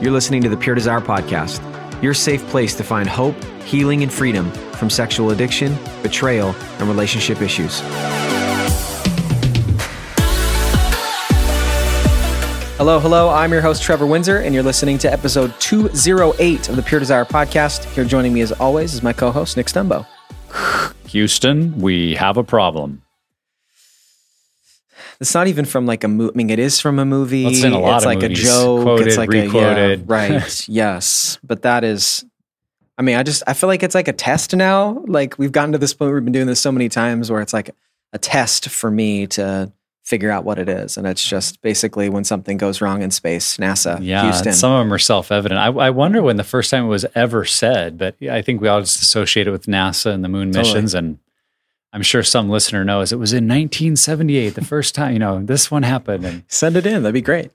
You're listening to the Pure Desire Podcast, your safe place to find hope, healing, and freedom from sexual addiction, betrayal, and relationship issues. Hello, hello. I'm your host, Trevor Windsor, and you're listening to episode 208 of the Pure Desire Podcast. Here joining me, as always, is my co host, Nick Stumbo. Houston, we have a problem. It's not even from like a movie. I mean, it is from a movie. Well, it's in a lot it's of like movies. a joke. Quoted, it's like requoted. a yeah, right. yes, but that is. I mean, I just I feel like it's like a test now. Like we've gotten to this point. We've been doing this so many times where it's like a test for me to figure out what it is, and it's just basically when something goes wrong in space, NASA, Yeah, Houston. some of them are self-evident. I, I wonder when the first time it was ever said, but I think we all just associate it with NASA and the moon Totally. missions, and I'm sure some listener knows it was in 1978, the first time. You know, this one happened, and Send it in. That'd be great.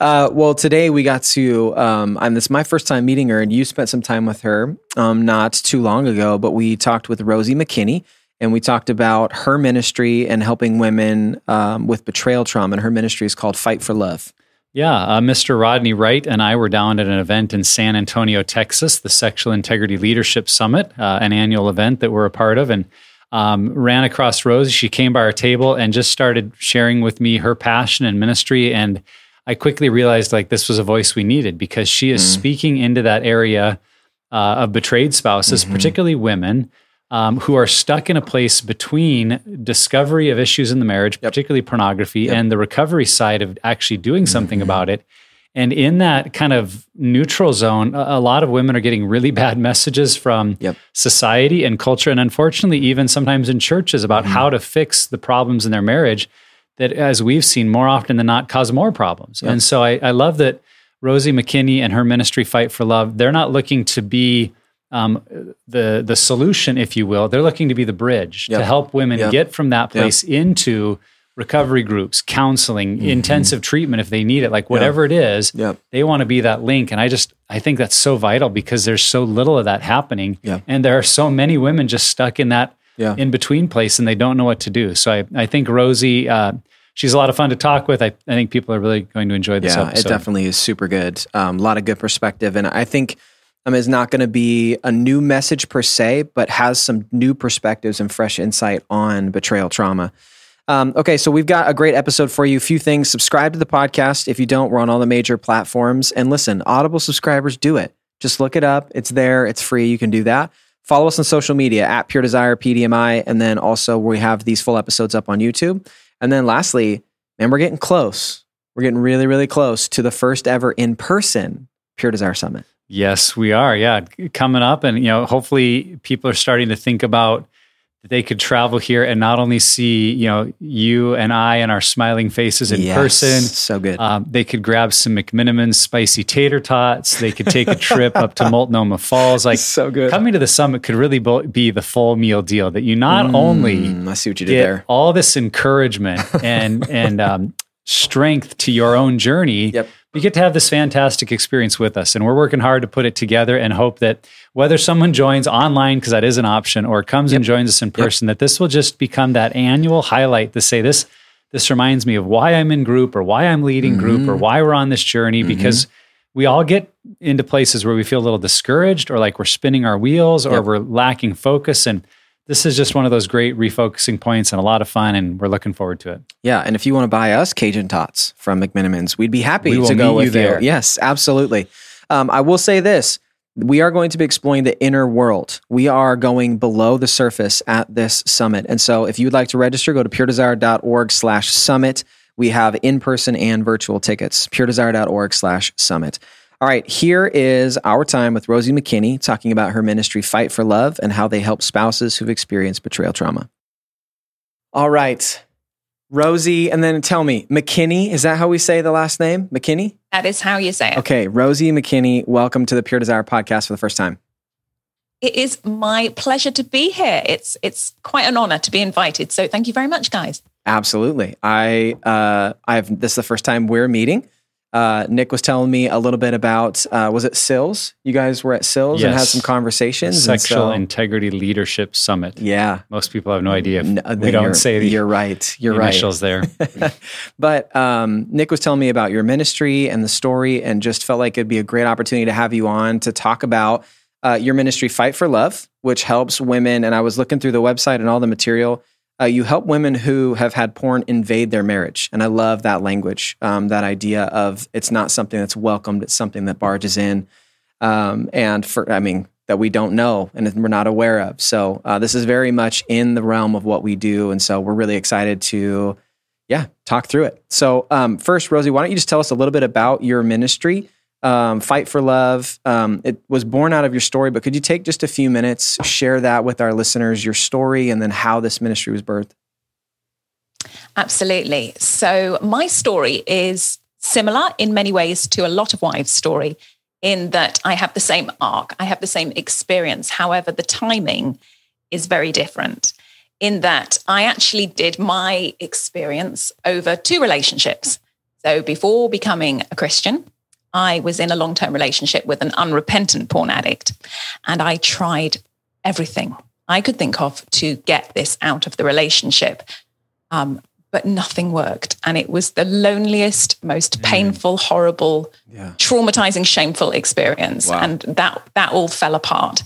Uh, well, today we got to, um, and this is my first time meeting her, and you spent some time with her um, not too long ago, but we talked with Rosie Makinney, and we talked about her ministry and helping women um, with betrayal trauma. And her ministry is called Fight for Love. Yeah, uh, Mr. Rodney Wright and I were down at an event in San Antonio, Texas, the Sexual Integrity Leadership Summit, uh, an annual event that we're a part of, and um, ran across Rose. She came by our table and just started sharing with me her passion and ministry. And I quickly realized like this was a voice we needed because she is speaking into that area uh, of betrayed spouses, particularly women. Um, who are stuck in a place between discovery of issues in the marriage, particularly pornography, and the recovery side of actually doing something about it. And in that kind of neutral zone, a, lot of women are getting really bad messages from Yep. society and culture, and unfortunately, even sometimes in churches about how to fix the problems in their marriage that, as we've seen more often than not, cause more problems. And so I, I love that Rosie Makinney and her ministry, Fight for Love, they're not looking to be um, the the solution, if you will. They're looking to be the bridge Yep. to help women Yep. get from that place into recovery groups, counseling, intensive treatment if they need it, like whatever it is. Mm-hmm. Yep. They want to be that link, and I just I think that's so vital because there's so little of that happening, Yeah. and there are so many women just stuck in that Yeah. in between place, and they don't know what to do. So I I think Rosie. Uh, She's a lot of fun to talk with. I, I think people are really going to enjoy this yeah, episode. it definitely is super good. Um, a lot of good perspective, and I think um, it's not going to be a new message per se, but has some new perspectives and fresh insight on betrayal trauma. Um, okay, so we've got a great episode for you. A few things: subscribe to the podcast. If you don't, we're on all the major platforms. And listen, Audible subscribers do it. Just look it up. It's there. It's free. You can do that. Follow us on social media at Pure Desire PDMI, and then also we have these full episodes up on YouTube. And then lastly, man, we're getting close. We're getting really, really close to the first ever in person Pure Desire Summit. Yes, we are. Yeah, coming up, and you know, hopefully, people are starting to think about that they could travel here and not only see you know you and I and our smiling faces in Yes, person. So good. Um, they could grab some McMenamins spicy tater tots. They could take a trip up to Multnomah Falls. Like so good. coming to the summit could really be the full meal deal. That you not only Mm, I see what you did there. all this encouragement and and um, strength to your own journey. Yep. You get to have this fantastic experience with us, and we're working hard to put it together and hope that whether someone joins online because that is an option, or comes and joins us in person, that this will just become that annual highlight to say this. This reminds me of why I'm in group, or why I'm leading group, Mm-hmm. or why we're on this journey because. We all get into places where we feel a little discouraged or like we're spinning our wheels or Yep. we're lacking focus. And this is just one of those great refocusing points and a lot of fun, and we're looking forward to it. Yeah, and if you want to buy us Cajun Tots from McMenamins, we'd be happy We to go with you there. Yes, absolutely. Um, I will say this: we are going to be exploring the inner world. We are going below the surface at this summit, and so if you'd like to register, go to puredesire.org slash summit. We have in-person and virtual tickets. puredesire.org/summit. All right, here is our time with Rosie Makinney talking about her ministry, Fight for Love, and how they help spouses who've experienced betrayal trauma. All right. Rosie, and then tell me, Makinney, is that how we say the last name? Makinney? That is how you say it. Okay, Rosie Makinney, welcome to the Pure Desire podcast for the first time. It is my pleasure to be here. It's it's quite an honor to be invited. So thank you very much, guys. Absolutely. I uh I've this is the first time we're meeting. Uh, Nick was telling me a little bit about uh, was it SILS? You guys were at SILS and had some conversations. Sexual so- Integrity Leadership Summit. yeah, Most people have no idea if No, we don't say the You're right. You're right. initials there. but um, Nick was telling me about your ministry and the story, and just felt like it'd be a great opportunity to have you on to talk about uh, your ministry, Fight for Love, which helps women. And I was looking through the website and all the material. Uh, you help women who have had porn invade their marriage, and I love that language. Um, that idea of it's not something that's welcomed; it's something that barges in, um, and for I mean that we don't know and we're not aware of. So uh, this is very much in the realm of what we do, and so we're really excited to yeah, talk through it. So, um, first, Rosie, why don't you just tell us a little bit about your ministry, um, Fight for Love? Um, it was born out of your story, but could you take just a few minutes, share that with our listeners, your story, and then how this ministry was birthed? Absolutely. So, my story is similar in many ways to a lot of wives' story, in that I have the same arc, I have the same experience. However, the timing is very different. In that I actually did my experience over two relationships. So, before becoming a Christian, I was in a long term relationship with an unrepentant porn addict, and I tried everything I could think of to get this out of the relationship. Um, but nothing worked. And it was the loneliest, most painful, horrible, Yeah. traumatizing, shameful experience. Wow. And that that all fell apart.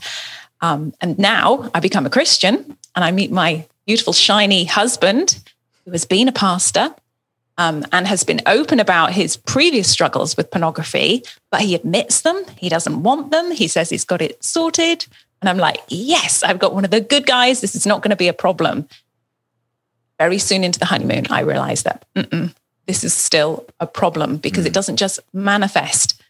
Um, and now I become a Christian and I meet my beautiful, shiny husband who has been a pastor um, and has been open about his previous struggles with pornography, but he admits them. He doesn't want them. He says he's got it sorted. And I'm like, yes, I've got one of the good guys. This is not going to be a problem. Very soon into the honeymoon, I realized that this is still a problem because it doesn't just manifest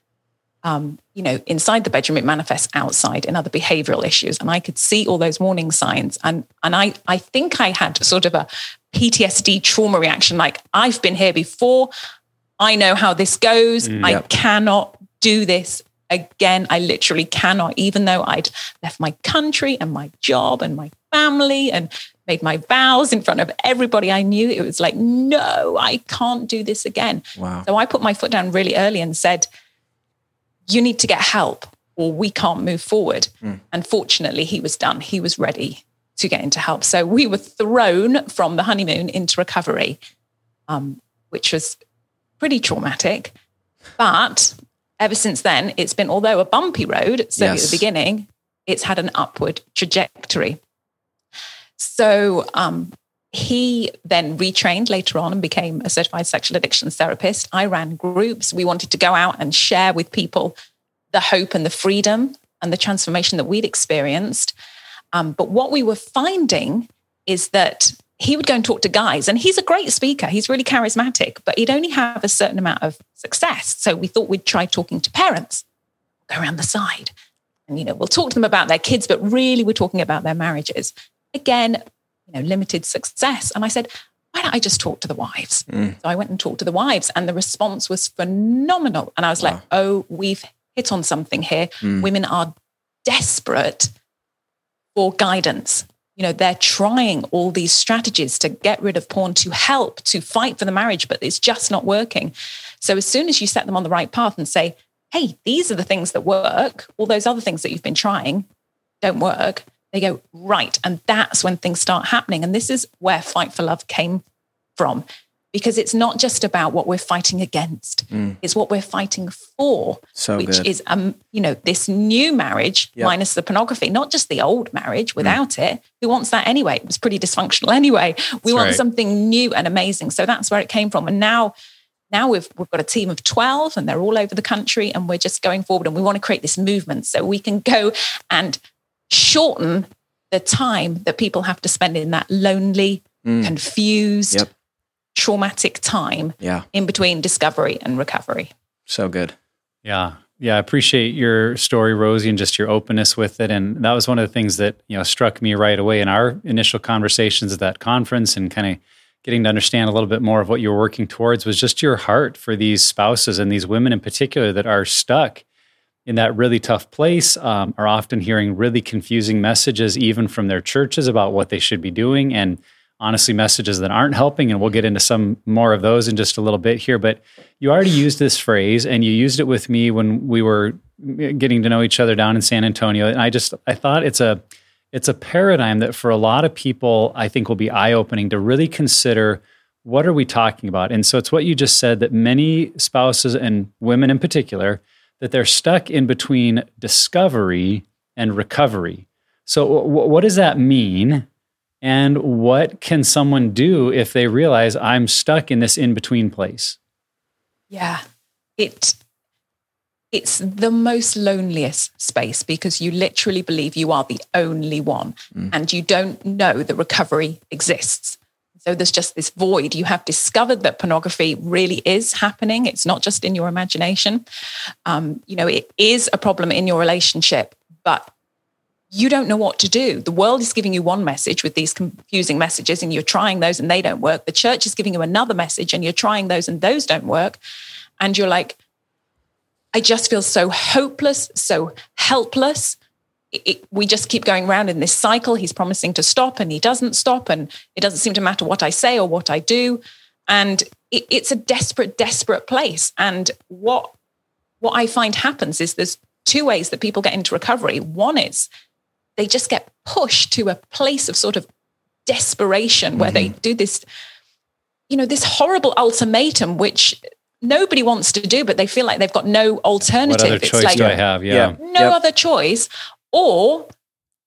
um, you know, inside the bedroom, it manifests outside in other behavioral issues. And I could see all those warning signs. And and I I think I had sort of a PTSD trauma reaction, like I've been here before. I know how this goes. Mm. I Yep. cannot do this again. I literally cannot, even though I'd left my country and my job and my family and made my vows in front of everybody I knew. It was like, no, I can't do this again. Wow. So I put my foot down really early and said, you need to get help or we can't move forward. Mm. And fortunately, he was done. He was ready to get into help. So we were thrown from the honeymoon into recovery, um, which was pretty traumatic. But ever since then, it's been, although a bumpy road, so at the beginning, it's had an upward trajectory. So um, he then retrained later on and became a certified sexual addictions therapist. I ran groups. We wanted to go out and share with people the hope and the freedom and the transformation that we'd experienced. Um, but what we were finding is that he would go and talk to guys, and he's a great speaker. He's really charismatic, but he'd only have a certain amount of success. So we thought we'd try talking to parents, go around the side, and you know we'll talk to them about their kids, but really we're talking about their marriages. Again, you know, limited success. And I said, why don't I just talk to the wives? So I went and talked to the wives, and the response was phenomenal. And I was like, oh, we've hit on something here. Women are desperate for guidance. You know, they're trying all these strategies to get rid of porn, to help, to fight for the marriage, but it's just not working. So as soon as you set them on the right path and say, hey, these are the things that work, all those other things that you've been trying don't work, they go, right. And that's when things start happening. And this is where Fight for Love came from, because it's not just about what we're fighting against, mm. it's what we're fighting for, So which good. is, um, you know, this new marriage Yep. minus the pornography, not just the old marriage mm. without it. Who wants that anyway? It was pretty dysfunctional anyway. We want right. something new and amazing. So that's where it came from. And now, now we've we've got a team of 12 and they're all over the country and we're just going forward and we want to create this movement so we can go and shorten the time that people have to spend in that lonely, mm. confused, Yep. Traumatic time Yeah. in between discovery and recovery. So good. Yeah. Yeah. I appreciate your story, Rosie, and just your openness with it. And that was one of the things that, you know, struck me right away in our initial conversations at that conference and kind of getting to understand a little bit more of what you were working towards was just your heart for these spouses and these women in particular that are stuck in that really tough place, um, are often hearing really confusing messages, even from their churches about what they should be doing. And honestly messages that aren't helping. And we'll get into some more of those in just a little bit here. But you already used this phrase and you used it with me when we were getting to know each other down in San Antonio. And I just, I thought it's a, it's a paradigm that for a lot of people, I think will be eye opening to really consider what are we talking about? And so it's what you just said that many spouses and women in particular, that they're stuck in between discovery and recovery. So, w- what does that mean? And what can someone do if they realize I'm stuck in this in between place? Yeah, it it's the most loneliest space because you literally believe you are the only one mm. and you don't know that recovery exists. So there's just this void. You have discovered that pornography really is happening. It's not just in your imagination. Um, you know, it is a problem in your relationship, but you don't know what to do. The world is giving you one message with these confusing messages, and you're trying those and they don't work. The church is giving you another message, and you're trying those and those don't work. And you're like, I just feel so hopeless, so helpless. It, it, we just keep going around in this cycle. He's promising to stop and he doesn't stop. And it doesn't seem to matter what I say or what I do. And it, it's a desperate, desperate place. And what, what I find happens is there's two ways that people get into recovery. One is they just get pushed to a place of sort of desperation where mm-hmm. they do this, you know, this horrible ultimatum, which nobody wants to do, but they feel like they've got no alternative. What other choice like, do I have? Yeah. yeah. No yep. other choice. Or,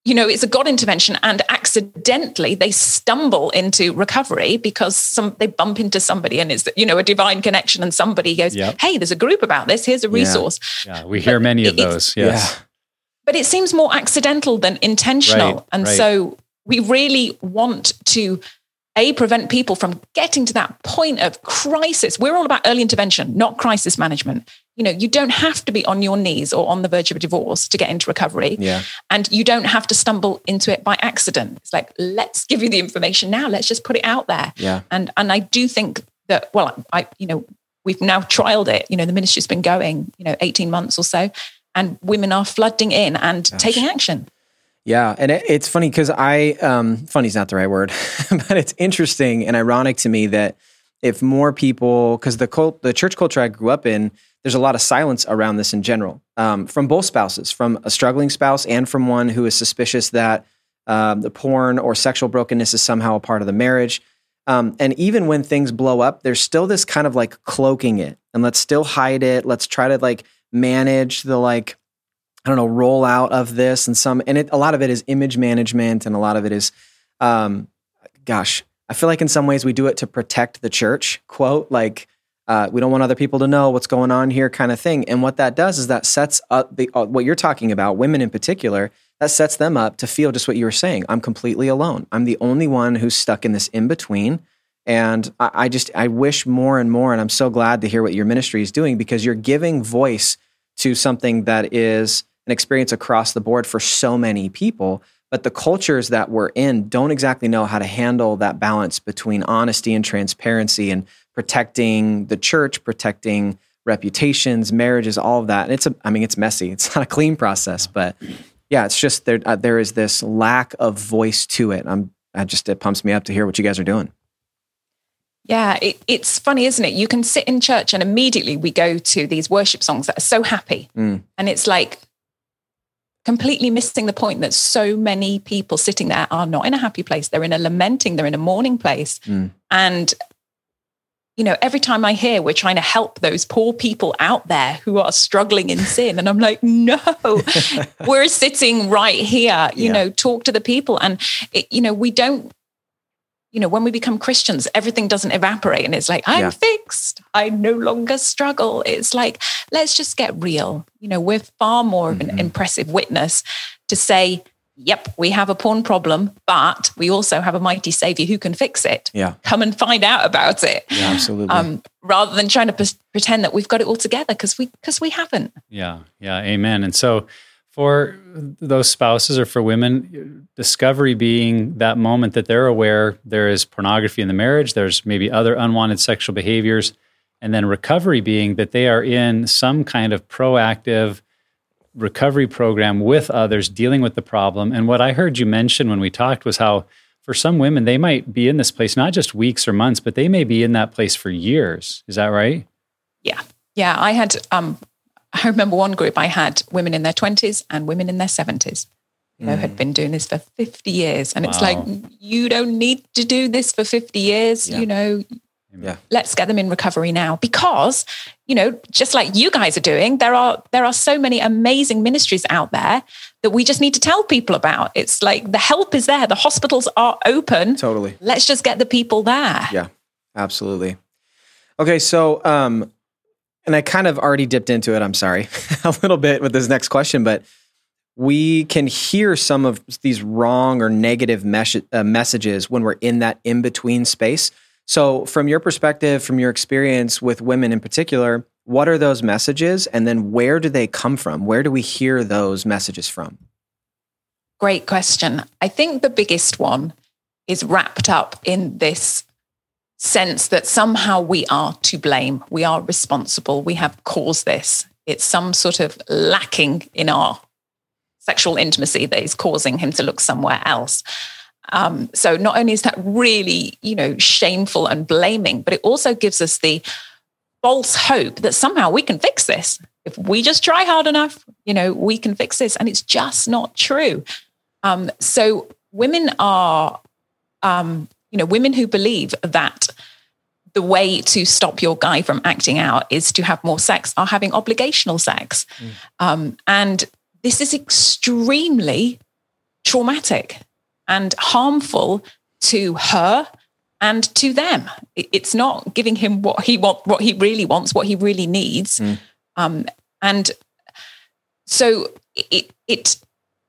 you know, it's a God intervention and accidentally they stumble into recovery because some they bump into somebody and it's, you know, a divine connection and somebody goes, yep. Hey, there's a group about this. Here's a resource. Yeah, yeah we hear but many of those. Yes. Yeah but it seems more accidental than intentional. Right, and right. so we really want to a prevent people from getting to that point of crisis. We're all about early intervention, not crisis management. You know, you don't have to be on your knees or on the verge of a divorce to get into recovery. Yeah. And you don't have to stumble into it by accident. It's like, let's give you the information now. Let's just put it out there. Yeah. And and I do think that, well, I, you know, we've now trialed it. You know, the ministry's been going, you know, 18 months or so and women are flooding in and Gosh. taking action. Yeah, and it, it's funny because I um, funny is not the right word, but it's interesting and ironic to me that if more people, because the cult, the church culture I grew up in, there's a lot of silence around this in general um, from both spouses, from a struggling spouse and from one who is suspicious that um, the porn or sexual brokenness is somehow a part of the marriage. Um, and even when things blow up, there's still this kind of like cloaking it, and let's still hide it. Let's try to like manage the like I don't know rollout of this and some and it a lot of it is image management and a lot of it is um gosh I feel like in some ways we do it to protect the church quote like uh, we don't want other people to know what's going on here kind of thing. And what that does is that sets up the uh, what you're talking about women in particular that sets them up to feel just what you were saying. I'm completely alone. I'm the only one who's stuck in this in between and I, I just I wish more and more and I'm so glad to hear what your ministry is doing because you're giving voice to something that is an experience across the board for so many people. But the cultures that we're in don't exactly know how to handle that balance between honesty and transparency and protecting the church, protecting reputations, marriages, all of that. And it's a, I mean, it's messy. It's not a clean process, but yeah, it's just there. Uh, there is this lack of voice to it. I'm, I just it pumps me up to hear what you guys are doing. Yeah, it, it's funny, isn't it? You can sit in church and immediately we go to these worship songs that are so happy. Mm. And it's like completely missing the point that so many people sitting there are not in a happy place. They're in a lamenting, they're in a mourning place. Mm. And, you know, every time I hear we're trying to help those poor people out there who are struggling in sin, and I'm like, no, we're sitting right here, you yeah. know, talk to the people. And, it, you know, we don't you know, when we become Christians, everything doesn't evaporate and it's like, I'm yeah. fixed. I no longer struggle. It's like, let's just get real. You know, we're far more of an mm-hmm. impressive witness to say, yep, we have a porn problem, but we also have a mighty savior who can fix it. Yeah. Come and find out about it. Yeah, absolutely. Um, rather than trying to p- pretend that we've got it all together because we because we haven't. Yeah. Yeah. Amen. And so for those spouses or for women, discovery being that moment that they're aware there is pornography in the marriage, there's maybe other unwanted sexual behaviors, and then recovery being that they are in some kind of proactive recovery program with others dealing with the problem. And what I heard you mention when we talked was how for some women, they might be in this place not just weeks or months, but they may be in that place for years. Is that right? Yeah. Yeah. I had, um, I remember one group I had women in their 20s and women in their 70s. You know, mm. had been doing this for 50 years. And wow. it's like, you don't need to do this for 50 years. Yeah. You know, yeah. let's get them in recovery now because you know just like you guys are doing there are there are so many amazing ministries out there that we just need to tell people about it's like the help is there the hospitals are open totally let's just get the people there yeah absolutely okay so um and i kind of already dipped into it i'm sorry a little bit with this next question but we can hear some of these wrong or negative mes- uh, messages when we're in that in between space so, from your perspective, from your experience with women in particular, what are those messages? And then where do they come from? Where do we hear those messages from? Great question. I think the biggest one is wrapped up in this sense that somehow we are to blame, we are responsible, we have caused this. It's some sort of lacking in our sexual intimacy that is causing him to look somewhere else. Um, so not only is that really, you know, shameful and blaming, but it also gives us the false hope that somehow we can fix this. If we just try hard enough, you know, we can fix this. And it's just not true. Um, so women are, um, you know, women who believe that the way to stop your guy from acting out is to have more sex are having obligational sex. Mm. Um, and this is extremely traumatic and harmful to her and to them. It's not giving him what he want, what he really wants, what he really needs, mm. um, and so it it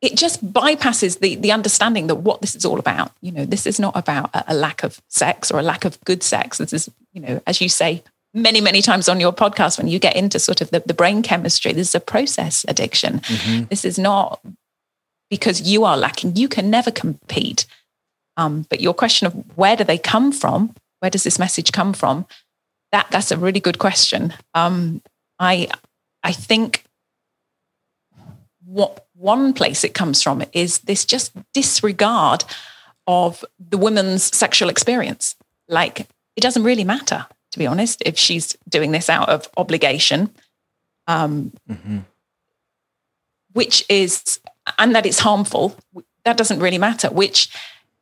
it just bypasses the the understanding that what this is all about. You know, this is not about a, a lack of sex or a lack of good sex. This is, you know, as you say many many times on your podcast when you get into sort of the, the brain chemistry this is a process addiction mm-hmm. this is not because you are lacking. You can never compete. Um, but your question of where do they come from? Where does this message come from? That that's a really good question. Um, I I think what one place it comes from is this just disregard of the woman's sexual experience. Like it doesn't really matter, to be honest, if she's doing this out of obligation. Um, mm-hmm. Which is and that it's harmful, that doesn't really matter, which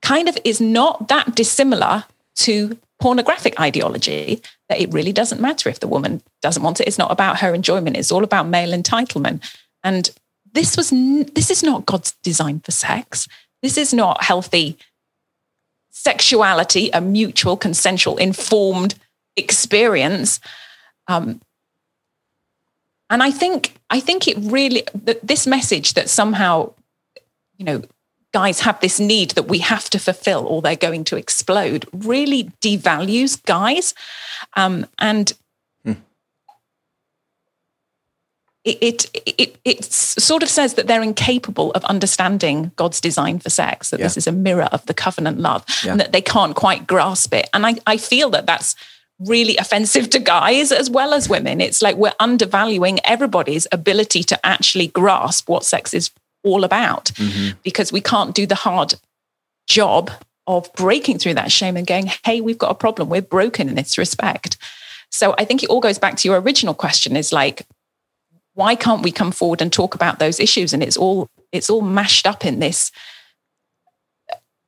kind of is not that dissimilar to pornographic ideology that it really doesn't matter if the woman doesn't want it. It's not about her enjoyment. It's all about male entitlement. And this was this is not God's design for sex. This is not healthy sexuality, a mutual, consensual, informed experience. Um, and I think I think it really that this message that somehow, you know, guys have this need that we have to fulfill or they're going to explode really devalues guys, um, and it, it, it it sort of says that they're incapable of understanding God's design for sex. That yeah. this is a mirror of the covenant love, yeah. and that they can't quite grasp it. And I I feel that that's really offensive to guys as well as women. It's like we're undervaluing everybody's ability to actually grasp what sex is all about mm-hmm. because we can't do the hard job of breaking through that shame and going, hey, we've got a problem. We're broken in this respect. So I think it all goes back to your original question is like, why can't we come forward and talk about those issues? And it's all it's all mashed up in this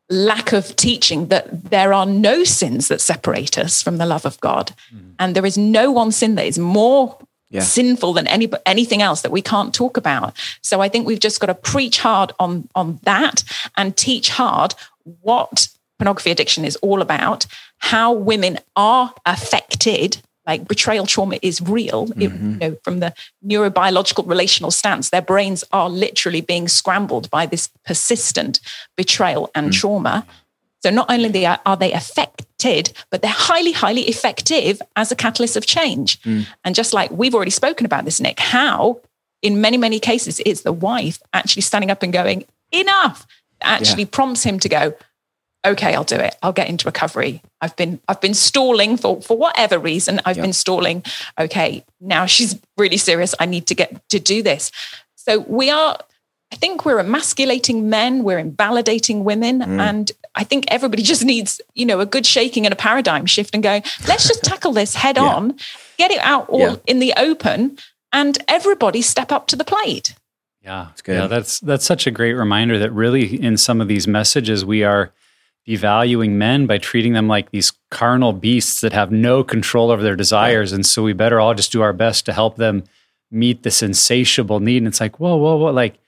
lack of teaching that there are no sins that separate us from the love of God. Mm. And there is no one sin that is more yeah. sinful than any, anything else that we can't talk about. So I think we've just got to preach hard on, on that and teach hard what pornography addiction is all about, how women are affected like betrayal trauma is real mm-hmm. it, you know from the neurobiological relational stance their brains are literally being scrambled by this persistent betrayal and mm-hmm. trauma so not only are, are they affected but they're highly highly effective as a catalyst of change mm. and just like we've already spoken about this nick how in many many cases it's the wife actually standing up and going enough actually yeah. prompts him to go okay, I'll do it. I'll get into recovery. I've been I've been stalling for for whatever reason. I've yep. been stalling. Okay, now she's really serious. I need to get to do this. So we are I think we're emasculating men, we're invalidating women, mm. and I think everybody just needs, you know, a good shaking and a paradigm shift and going, let's just tackle this head yeah. on, get it out all yeah. in the open, and everybody step up to the plate. Yeah, that's good. Yeah, that's that's such a great reminder that really in some of these messages we are devaluing men by treating them like these carnal beasts that have no control over their desires, and so we better all just do our best to help them meet this insatiable need. And it's like, whoa, whoa, whoa, like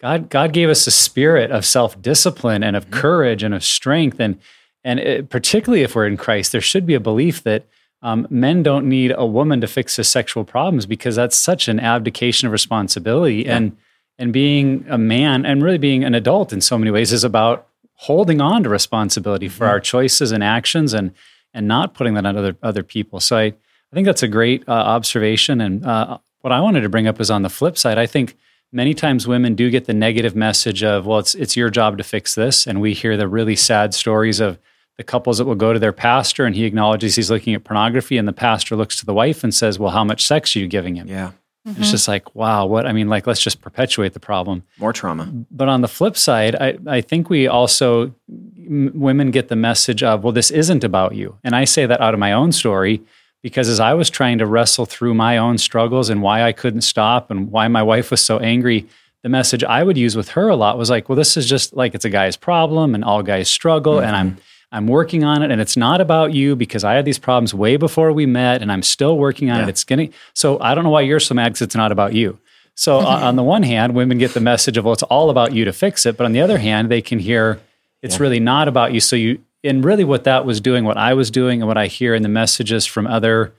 God, God gave us a spirit of self discipline and of mm-hmm. courage and of strength, and and it, particularly if we're in Christ, there should be a belief that um, men don't need a woman to fix his sexual problems because that's such an abdication of responsibility yeah. and and being a man and really being an adult in so many ways is about holding on to responsibility for mm-hmm. our choices and actions and and not putting that on other other people. So I I think that's a great uh, observation. And uh, what I wanted to bring up is on the flip side. I think many times women do get the negative message of, well, it's it's your job to fix this, and we hear the really sad stories of the couples that will go to their pastor and he acknowledges he's looking at pornography, and the pastor looks to the wife and says, well, how much sex are you giving him? Yeah. Mm-hmm. It's just like, wow, what I mean, like, let's just perpetuate the problem. More trauma. But on the flip side, I, I think we also, m- women get the message of, well, this isn't about you. And I say that out of my own story because as I was trying to wrestle through my own struggles and why I couldn't stop and why my wife was so angry, the message I would use with her a lot was like, well, this is just like it's a guy's problem and all guys struggle. Mm-hmm. And I'm, I'm working on it and it's not about you because I had these problems way before we met and I'm still working on yeah. it. It's getting so I don't know why you're so mad because it's not about you. So on the one hand, women get the message of well, it's all about you to fix it, but on the other hand, they can hear it's yeah. really not about you. So you and really what that was doing, what I was doing, and what I hear in the messages from other,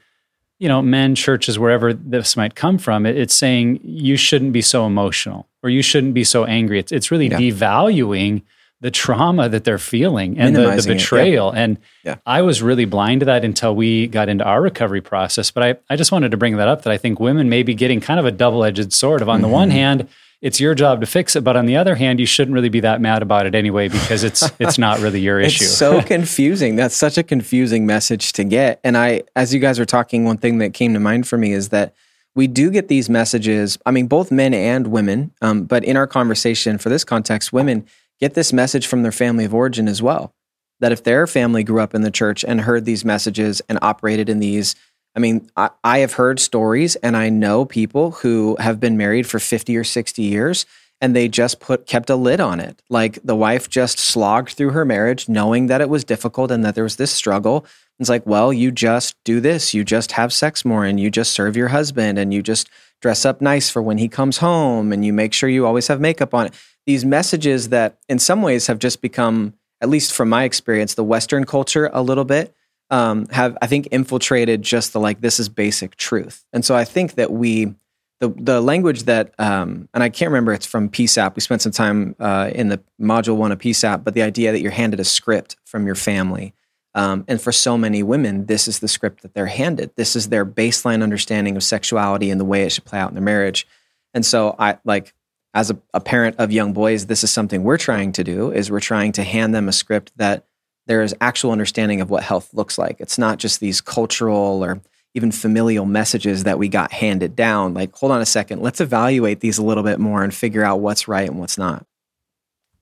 you know, men, churches, wherever this might come from, it, it's saying you shouldn't be so emotional or you shouldn't be so angry. It's it's really yeah. devaluing the trauma that they're feeling and the, the, betrayal. Yeah. And yeah. I was really blind to that until we got into our recovery process. But I, I just wanted to bring that up that I think women may be getting kind of a double edged sword of on mm-hmm. the one hand, it's your job to fix it. But on the other hand, you shouldn't really be that mad about it anyway because it's it's not really your issue. It's so confusing. That's such a confusing message to get. And I, as you guys were talking, one thing that came to mind for me is that we do get these messages. I mean, both men and women. Um, but in our conversation for this context, women get this message from their family of origin as well. That if their family grew up in the church and heard these messages and operated in these, I mean, I, I have heard stories and I know people who have been married for 50 or 60 years and they just put kept a lid on it. Like the wife just slogged through her marriage knowing that it was difficult and that there was this struggle. It's like, well, you just do this, you just have sex more and you just serve your husband and you just dress up nice for when he comes home and you make sure you always have makeup on these messages that in some ways have just become at least from my experience the western culture a little bit um, have i think infiltrated just the like this is basic truth. And so i think that we the the language that um, and i can't remember it's from psap we spent some time uh, in the module one of psap but the idea that you're handed a script from your family um, and for so many women this is the script that they're handed this is their baseline understanding of sexuality and the way it should play out in their marriage and so i like as a, a, parent of young boys, this is something we're trying to do is we're trying to hand them a script that there is actual understanding of what health looks like. It's not just these cultural or even familial messages that we got handed down. Like, hold on a second, let's evaluate these a little bit more and figure out what's right and what's not.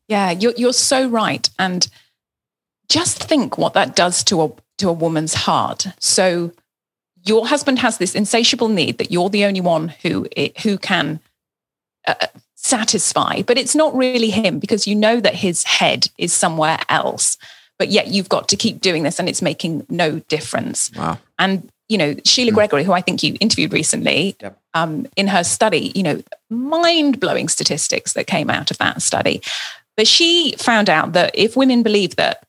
Yeah, you're, you're so right. And just think what that does to a, to a woman's heart. So your husband has this insatiable need that you're the only one who, who can uh, satisfy, but it's not really him because you know that his head is somewhere else. But yet you've got to keep doing this and it's making no difference. Wow. And, you know, Sheila mm. Gregoire, who I think you interviewed recently, yep. um, in her study, you know, mind blowing statistics that came out of that study. But she found out that if women believe that,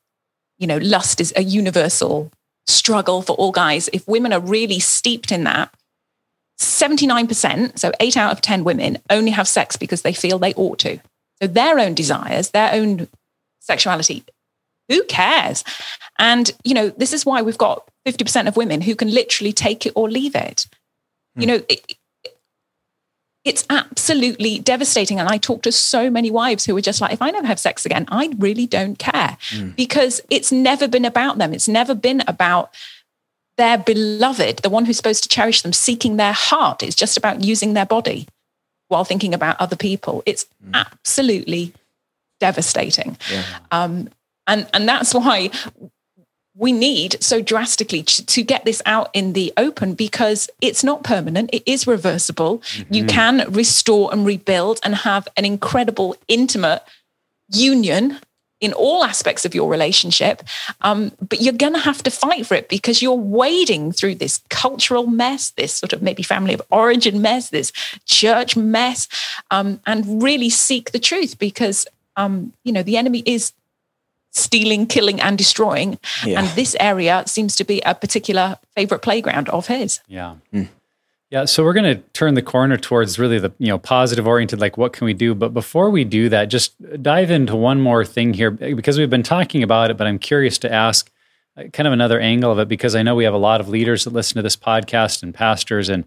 you know, lust is a universal struggle for all guys, if women are really steeped in that, 79%, so eight out of 10 women, only have sex because they feel they ought to. So their own desires, their own sexuality, who cares? And, you know, this is why we've got 50% of women who can literally take it or leave it. Hmm. You know, it, it's absolutely devastating. And I talk to so many wives who are just like, if I never have sex again, I really don't care mm. because it's never been about them. It's never been about their beloved, the one who's supposed to cherish them, seeking their heart. It's just about using their body while thinking about other people. It's mm. absolutely devastating. Yeah. Um, And, and that's why we need so drastically to get this out in the open because it's not permanent. It is reversible. Mm-hmm. you can restore and rebuild and have an incredible intimate union in all aspects of your relationship. Um, but you're going to have to fight for it because you're wading through this cultural mess this sort of maybe family of origin mess this church mess um, and really seek the truth because um, you know the enemy is stealing, killing, and destroying. Yeah. And this area seems to be a particular favorite playground of his. Yeah. Mm. Yeah, so we're going to turn the corner towards really the you know positive oriented like what can we do but before we do that just dive into one more thing here because we've been talking about it but I'm curious to ask uh, kind of another angle of it because I know we have a lot of leaders that listen to this podcast and pastors and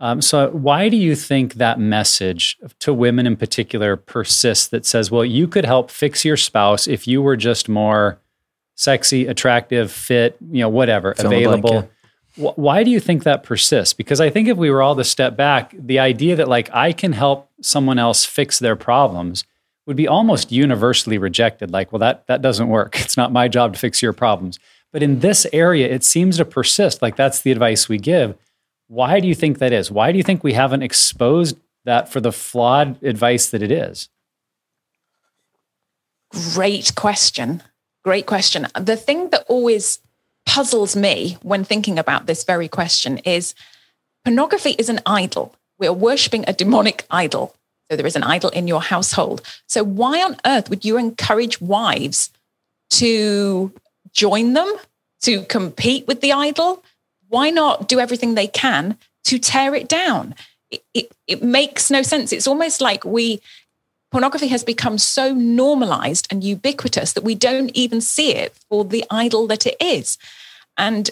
um, so, why do you think that message to women in particular persists that says, well, you could help fix your spouse if you were just more sexy, attractive, fit, you know, whatever, Fill available? Why do you think that persists? Because I think if we were all to step back, the idea that like I can help someone else fix their problems would be almost universally rejected. Like, well, that that doesn't work. It's not my job to fix your problems. But in this area, it seems to persist. Like that's the advice we give why do you think that is? Why do you think we haven't exposed that for the flawed advice that it is? Great question. Great question. The thing that always puzzles me when thinking about this very question is pornography is an idol. We are worshipping a demonic idol. So there is an idol in your household. So why on earth would you encourage wives to join them, to compete with the idol? Why not do everything they can to tear it down? It, it, it makes no sense. It's almost like we, pornography has become so normalized and ubiquitous that we don't even see it for the idol that it is. And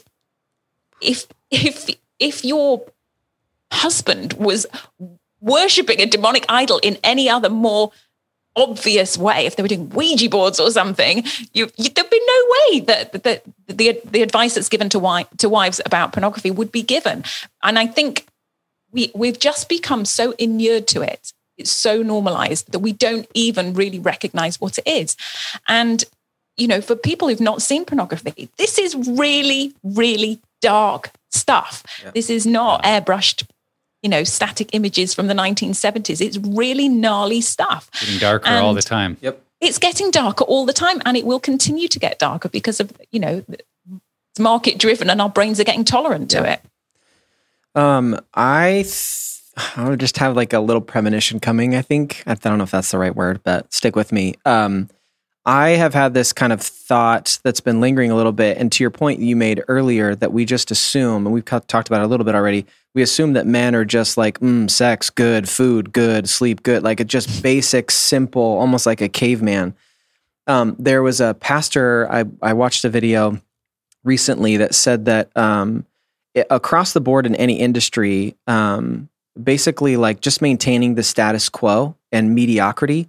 if, if, if your husband was worshipping a demonic idol in any other more obvious way, if they were doing Ouija boards or something, you, you, there'd be no way that, that, the, the advice that's given to, wife, to wives about pornography would be given. And I think we, we've just become so inured to it. It's so normalized that we don't even really recognize what it is. And, you know, for people who've not seen pornography, this is really, really dark stuff. Yeah. This is not airbrushed you know, static images from the 1970s. It's really gnarly stuff. Getting darker and all the time. Yep. It's getting darker all the time and it will continue to get darker because of, you know, it's market driven and our brains are getting tolerant to it. Um, I th- I just have like a little premonition coming, I think. I don't know if that's the right word, but stick with me. Um, I have had this kind of thought that's been lingering a little bit. And to your point you made earlier, that we just assume, and we've talked about it a little bit already, we assume that men are just like, mm, sex, good, food, good, sleep, good. Like it's just basic, simple, almost like a caveman. Um, there was a pastor, I, I watched a video recently that said that um, it, across the board in any industry, um, basically like just maintaining the status quo and mediocrity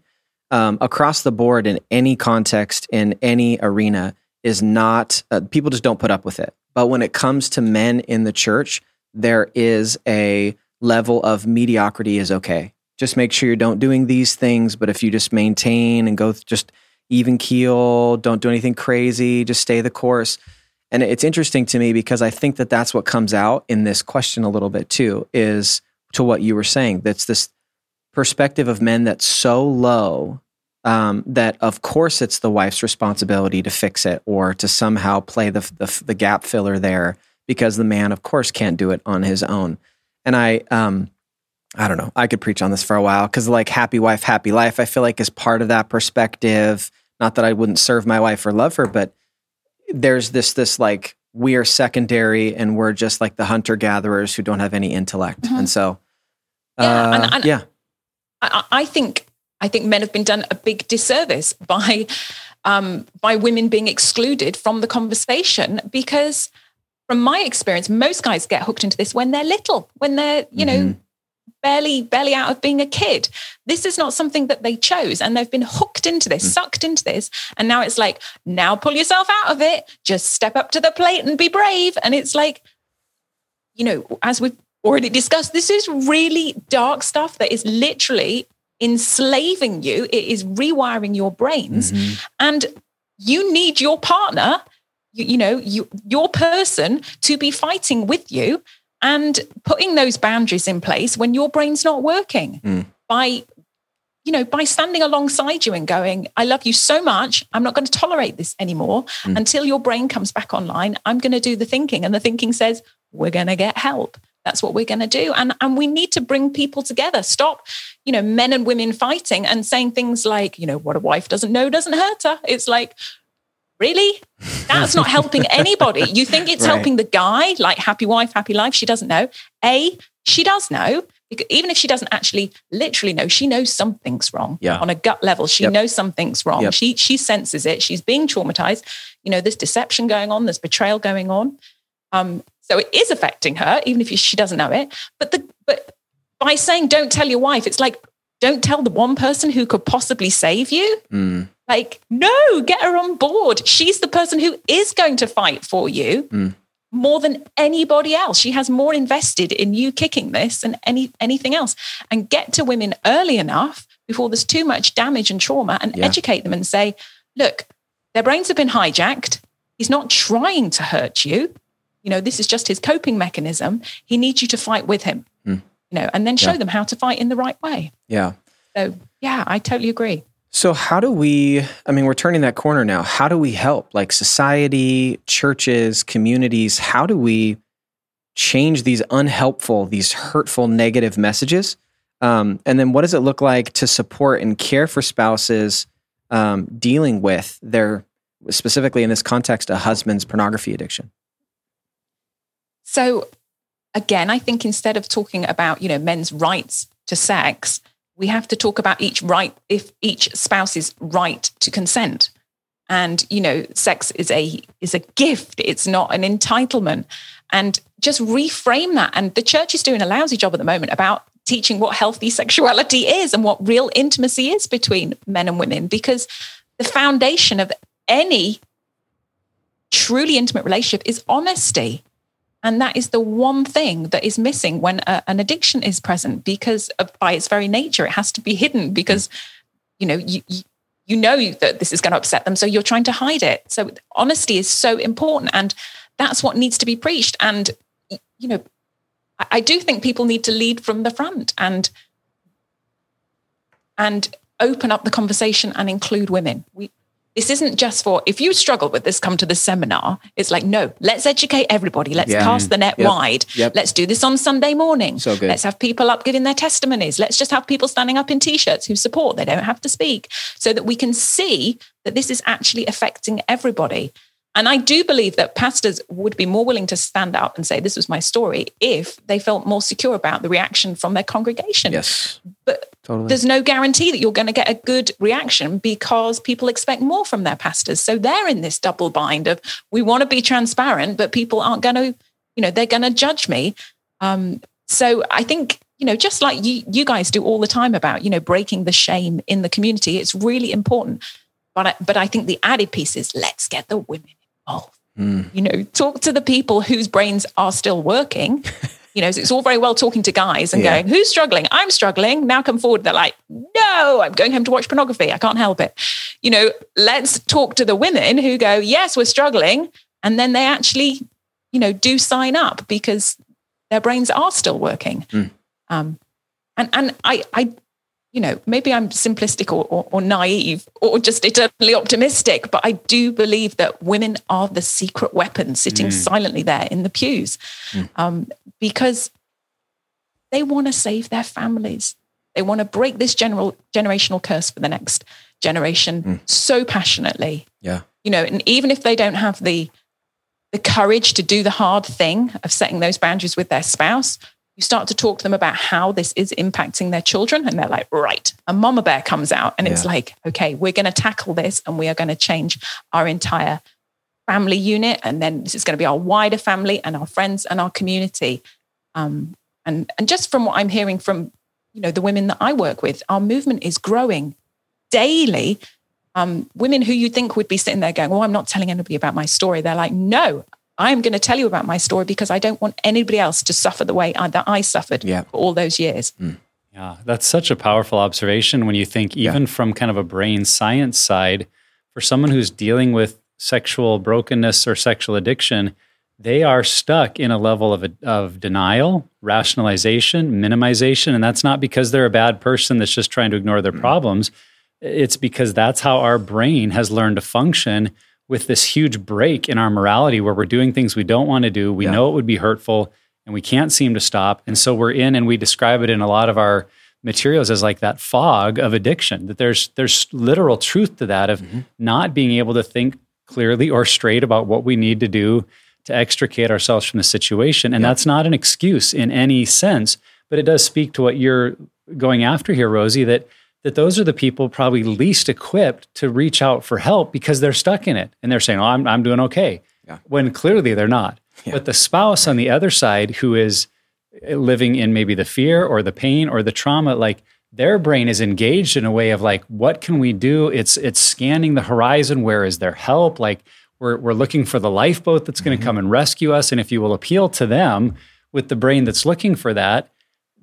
um, across the board in any context in any arena is not uh, people just don't put up with it but when it comes to men in the church there is a level of mediocrity is okay. Just make sure you don't doing these things but if you just maintain and go just even keel don't do anything crazy just stay the course. And it's interesting to me because i think that that's what comes out in this question a little bit too is to what you were saying. That's this perspective of men that's so low um, that of course it's the wife's responsibility to fix it or to somehow play the, the, the gap filler there because the man of course can't do it on his own. And i um i don't know. I could preach on this for a while because like happy wife happy life i feel like is part of that perspective. Not that i wouldn't serve my wife or love her but there's this this like we are secondary and we're just like the hunter gatherers who don't have any intellect. Mm-hmm. and so yeah, and, uh, and yeah. I, I think I think men have been done a big disservice by um, by women being excluded from the conversation because, from my experience, most guys get hooked into this when they're little, when they're you mm-hmm. know barely barely out of being a kid. This is not something that they chose, and they've been hooked into this, mm. sucked into this, and now it's like now pull yourself out of it, just step up to the plate and be brave. And it's like, you know, as we've already discussed, this is really dark stuff that is literally enslaving you, it is rewiring your brains. Mm-hmm. And you need your partner, you, you know, you, your person to be fighting with you and putting those boundaries in place when your brain's not working Mm. by you know by standing alongside you and going i love you so much. I'm not going to tolerate this anymore Mm. until your brain comes back online. I'm going to do the thinking. And the thinking says we're going to get help. That's what we're going to do. And and we need to bring people together. Stop you know men and women fighting and saying things like you know what a wife doesn't know doesn't hurt her. It's like really? That's not helping anybody. You think it's Right. helping the guy like happy wife happy life? She doesn't know. A she does know even if she doesn't actually literally know she knows something's wrong. Yeah. on a gut level she Yep. knows something's wrong. Yep. she she senses it. She's being traumatized. You know there's deception going on. There's betrayal going on. Um so it is affecting her even if she doesn't know it. But the but by saying don't tell your wife it's like don't tell the one person who could possibly save you. Mm. Like, no, get her on board. She's the person who is going to fight for you Mm. more than anybody else. She has more invested in you kicking this than any anything else. And get to women early enough before there's too much damage and trauma and Yeah. educate them and say, look, their brains have been hijacked. He's not trying to hurt you. You know, this is just his coping mechanism. He needs you to fight with him. Mm. You know, and then show Yeah. them how to fight in the right way. Yeah. So yeah, I totally agree. So, how do we? I mean, we're turning that corner now. How do we help? Like society, churches, communities, how do we change these unhelpful, these hurtful, negative messages? Um, and then, what does it look like to support and care for spouses um, dealing with their, specifically in this context, a husband's pornography addiction? So again, I think instead of talking about, you know, men's rights to sex, we have to talk about each right if each spouse's right to consent. And you know, sex is a is a gift. It's not an entitlement. And just reframe that. And the church is doing a lousy job at the moment about teaching what healthy sexuality is and what real intimacy is between men and women, because the foundation of any truly intimate relationship is honesty. And that is the one thing that is missing when a, an addiction is present because of, by its very nature, it has to be hidden because, you know, you, you, you know that this is going to upset them. So you're trying to hide it. So honesty is so important. And that's what needs to be preached. And, you know, I, I do think people need to lead from the front and, and open up the conversation and include women. We, this isn't just for if you struggle with this, come to the seminar. It's like, no, let's educate everybody. Let's Yeah. cast the net Yep. wide. Yep. Let's do this on Sunday morning. So good. Let's have people up giving their testimonies. Let's just have people standing up in t-shirts who support. They don't have to speak so that we can see that this is actually affecting everybody. And I do believe that pastors would be more willing to stand up and say, this was my story, if they felt more secure about the reaction from their congregation. Yes, But totally. there's no guarantee that you're going to get a good reaction because people expect more from their pastors. So they're in this double bind of we want to be transparent, but people aren't going to, you know, they're going to judge me. Um, so I think, you know, just like you, you guys do all the time about, you know, breaking the shame in the community, it's really important. But I, but I think the added piece is let's get the women Mm. You know, talk to the people whose brains are still working. You know, so it's all very well talking to guys and Yeah. going, who's struggling? I'm struggling. Now come forward. They're like, no, I'm going home to watch pornography. I can't help it. You know, let's talk to the women who go, yes, we're struggling. And then they actually, you know, do sign up because their brains are still working. Mm. Um, and and I, I, you know, maybe I'm simplistic or, or, or naive or just eternally optimistic, but I do believe that women are the secret weapon sitting Mm. silently there in the pews Mm. um, because they want to save their families. They want to break this general generational curse for the next generation Mm. so passionately. Yeah. You know, and even if they don't have the the courage to do the hard thing of setting those boundaries with their spouse, you start to talk to them about how this is impacting their children. And they're like, right. And Mama Bear comes out and it's like, okay, we're going to tackle this and we are going to change our entire family unit. And then this is going to be our wider family and our friends and our community. Um, and, and just from what I'm hearing from, you know, the women that I work with, our movement is growing daily. Um, women who you think would be sitting there going, Well, I'm not telling anybody about my story. They're like, No, I'm going to tell you about my story because I don't want anybody else to suffer the way I, that I suffered Yeah. for all those years. Yeah, that's such a powerful observation when you think, even from kind of a brain science side, for someone who's dealing with sexual brokenness or sexual addiction, they are stuck in a level of, of denial, rationalization, minimization. And that's not because they're a bad person that's just trying to ignore their mm-hmm. problems. It's because that's how our brain has learned to function with this huge break in our morality where we're doing things we don't want to do. We yeah. know it would be hurtful and we can't seem to stop. And so we're in and we describe it in a lot of our materials as like that fog of addiction that there's there's literal truth to that of mm-hmm. not being able to think clearly or straight about what we need to do to extricate ourselves from the situation and yeah. that's not an excuse in any sense but it does speak to what you're going after here Rosie that that those are the people probably least equipped to reach out for help because they're stuck in it and they're saying, "Oh, I'm I'm doing okay," yeah. when clearly they're not. Yeah. But the spouse on the other side who is living in maybe the fear or the pain or the trauma, like their brain is engaged in a way of like, what can we do? It's it's scanning the horizon. Where is there help? Like we're we're looking for the lifeboat that's going to mm-hmm. come and rescue us. And if you will appeal to them with the brain that's looking for that,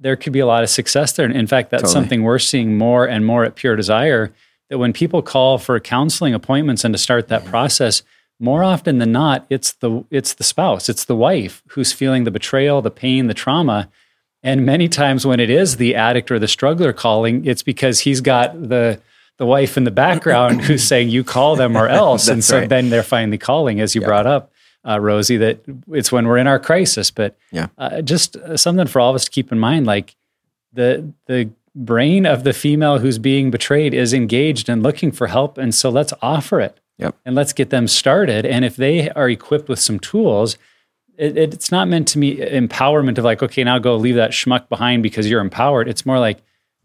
there could be a lot of success there. And in fact, that's totally. something we're seeing more and more at Pure Desire. That when people call for counseling appointments and to start that mm-hmm. process, more often than not, it's the it's the spouse, it's the wife who's feeling the betrayal, the pain, the trauma. And many times when it is the addict or the struggler calling, it's because he's got the the wife in the background who's saying, "You call them or else." and so right. then they're finally calling, as you brought up uh, Rosie, that it's when we're in our crisis. But yeah, uh, just something for all of us to keep in mind, like the the brain of the female who's being betrayed is engaged and looking for help, and so let's offer it. Yep. And let's get them started. And if they are equipped with some tools, it, it's not meant to be empowerment of like, okay, now go leave that schmuck behind because you're empowered. It's more like,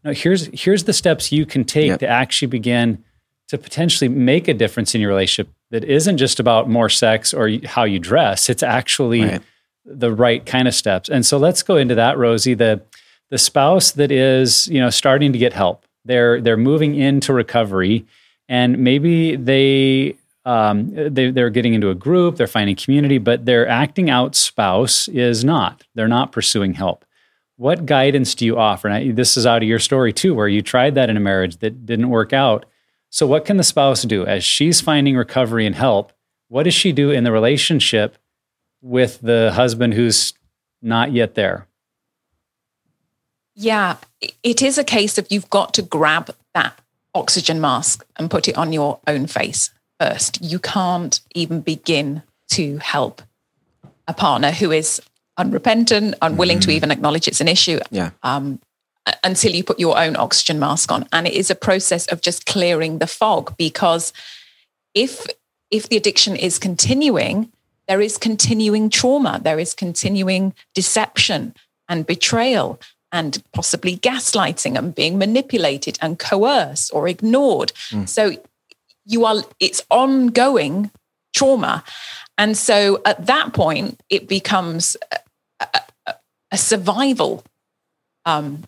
no, here's here's the steps you can take yep. to actually begin to potentially make a difference in your relationship that isn't just about more sex or how you dress. It's actually right. the right kind of steps. And so let's go into that, Rosie. The the spouse that is, you know, starting to get help. They're they're moving into recovery, and maybe they um, they, they're getting into a group, they're finding community, but their acting out spouse is not. They're not pursuing help. What guidance do you offer? And I, this is out of your story too, where you tried that in a marriage that didn't work out. So, what can the spouse do as she's finding recovery and help? What does she do in the relationship with the husband who's not yet there? Yeah, it is a case of you've got to grab that oxygen mask and put it on your own face first. You can't even begin to help a partner who is unrepentant, unwilling mm-hmm. to even acknowledge it's an issue. Yeah. Um, until you put your own oxygen mask on. And it is a process of just clearing the fog because if if the addiction is continuing there is continuing trauma there is continuing deception and betrayal and possibly gaslighting and being manipulated and coerced or ignored. Mm. so you are it's ongoing trauma. And so at that point it becomes a, a, a survival um,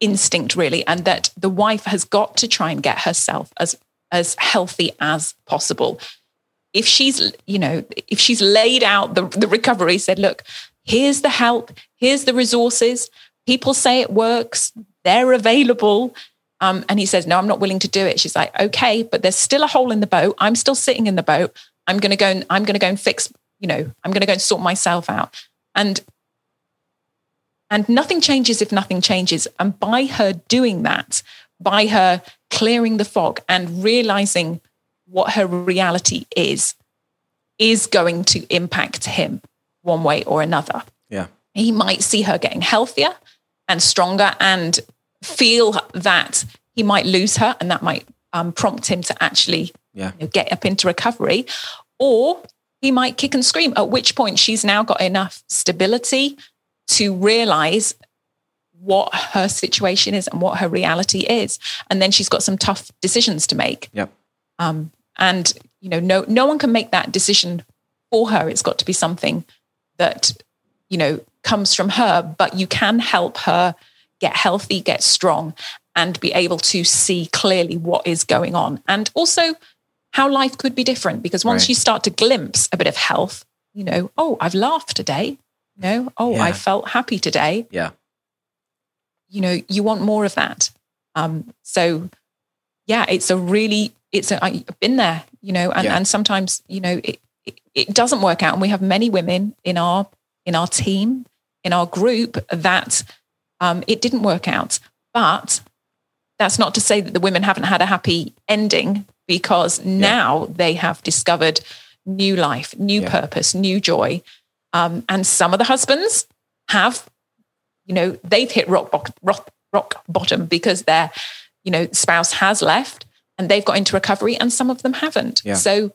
instinct really and that the wife has got to try and get herself as as healthy as possible. If she's you know if she's laid out the, the recovery said look here's the help here's the resources. People say it works they're available. Um, and he says no i'm not willing to do it. She's like okay but there's still a hole in the boat. I'm still sitting in the boat. I'm going to go and i'm going to go and fix you know i'm going to go and sort myself out. And and nothing changes if nothing changes. And by her doing that, by her clearing the fog and realizing what her reality is, is going to impact him one way or another. Yeah. He might see her getting healthier and stronger and feel that he might lose her and that might um, prompt him to actually yeah. you know, get up into recovery. Or he might kick and scream, at which point she's now got enough stability to realize what her situation is and what her reality is. And then she's got some tough decisions to make. Yep. Um, and you know, no no one can make that decision for her. It's got to be something that, you know, comes from her, but you can help her get healthy, get strong, and be able to see clearly what is going on. And also how life could be different. Because once right. you start to glimpse a bit of health, you know, oh, I've laughed today know, oh, yeah. I felt happy today. Yeah. You know, you want more of that. Um, so yeah, it's a really it's a, I've been there, you know, and, Yeah. and sometimes, you know, it, it, it doesn't work out. And we have many women in our, in our team, in our group that um, it didn't work out. But that's not to say that the women haven't had a happy ending because now they have discovered new life, new Yeah. purpose, new joy. Um, and some of the husbands have, you know, they've hit rock, rock, rock bottom because their, you know, spouse has left and they've got into recovery and some of them haven't. Yeah. So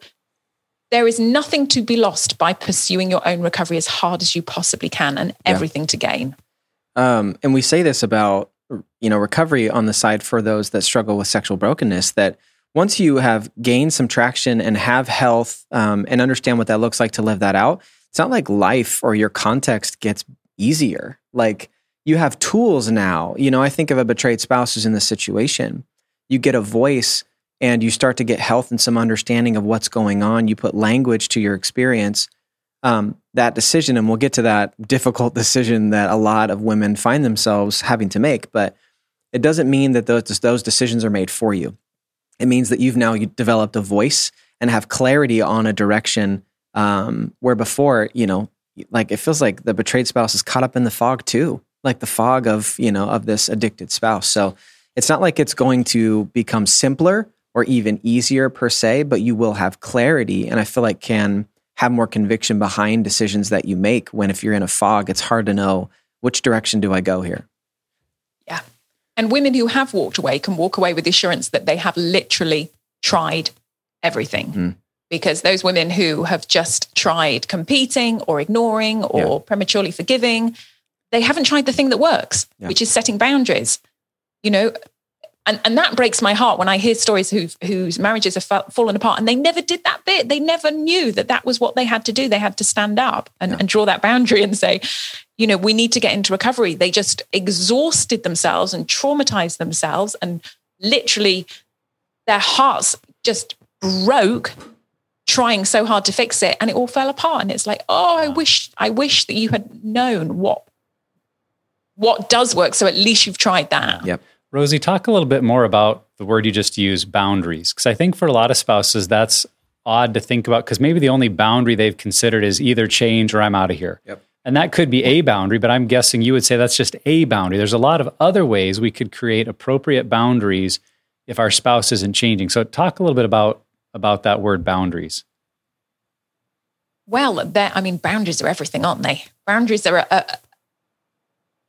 there is nothing to be lost by pursuing your own recovery as hard as you possibly can and everything to gain. Um, and we say this about you know recovery on the side for those that struggle with sexual brokenness that once you have gained some traction and have health um, and understand what that looks like to live that out it's not like life or your context gets easier like you have tools now you know i think of a betrayed spouse who's in this situation you get a voice and you start to get health and some understanding of what's going on you put language to your experience um, that decision, and we'll get to that difficult decision that a lot of women find themselves having to make. But it doesn't mean that those those decisions are made for you. It means that you've now developed a voice and have clarity on a direction um, where before, you know, like it feels like the betrayed spouse is caught up in the fog too, like the fog of you know of this addicted spouse. So it's not like it's going to become simpler or even easier per se, but you will have clarity, and I feel like can have more conviction behind decisions that you make when if you're in a fog it's hard to know which direction do i go here Yeah. And women who have walked away can walk away with the assurance that they have literally tried everything. Mm. Because those women who have just tried competing or ignoring or prematurely forgiving, they haven't tried the thing that works, Yeah. which is setting boundaries. You know, and, and that breaks my heart when I hear stories who've, whose marriages have fa- fallen apart and they never did that bit. They never knew that that was what they had to do. They had to stand up and, Yeah. and draw that boundary and say, you know, we need to get into recovery. They just exhausted themselves and traumatized themselves and literally their hearts just broke trying so hard to fix it and it all fell apart. And it's like, oh, I wish, I wish that you had known what what does work. So at least you've tried that. Yep. Rosie, talk a little bit more about the word you just used, boundaries. Because I think for a lot of spouses, that's odd to think about because maybe the only boundary they've considered is either change or I'm out of here. Yep. And that could be a boundary, but I'm guessing you would say that's just a boundary. There's a lot of other ways we could create appropriate boundaries if our spouse isn't changing. So talk a little bit about about that word boundaries. Well, I mean, boundaries are everything, aren't they? Boundaries are, a, a,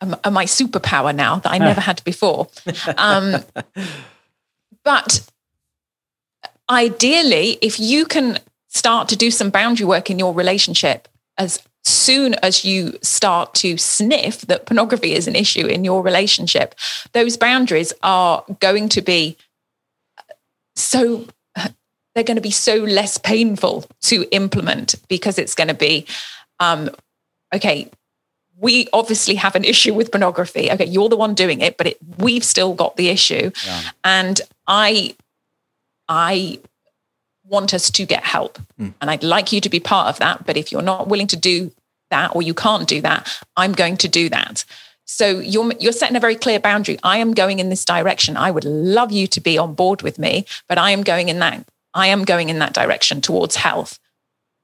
a- are my superpower now that I never had before. Um, but ideally, if you can start to do some boundary work in your relationship as soon as you start to sniff that pornography is an issue in your relationship, those boundaries are going to be so they're going to be so less painful to implement because it's going to be um, okay we obviously have an issue with pornography. Okay you're the one doing it but it, we've still got the issue. Yeah. and i i want us to get help. Mm. and i'd like you to be part of that but if you're not willing to do that or you can't do that i'm going to do that. So you're you're setting a very clear boundary. I am going in this direction. I would love you to be on board with me but i am going in that i am going in that direction towards health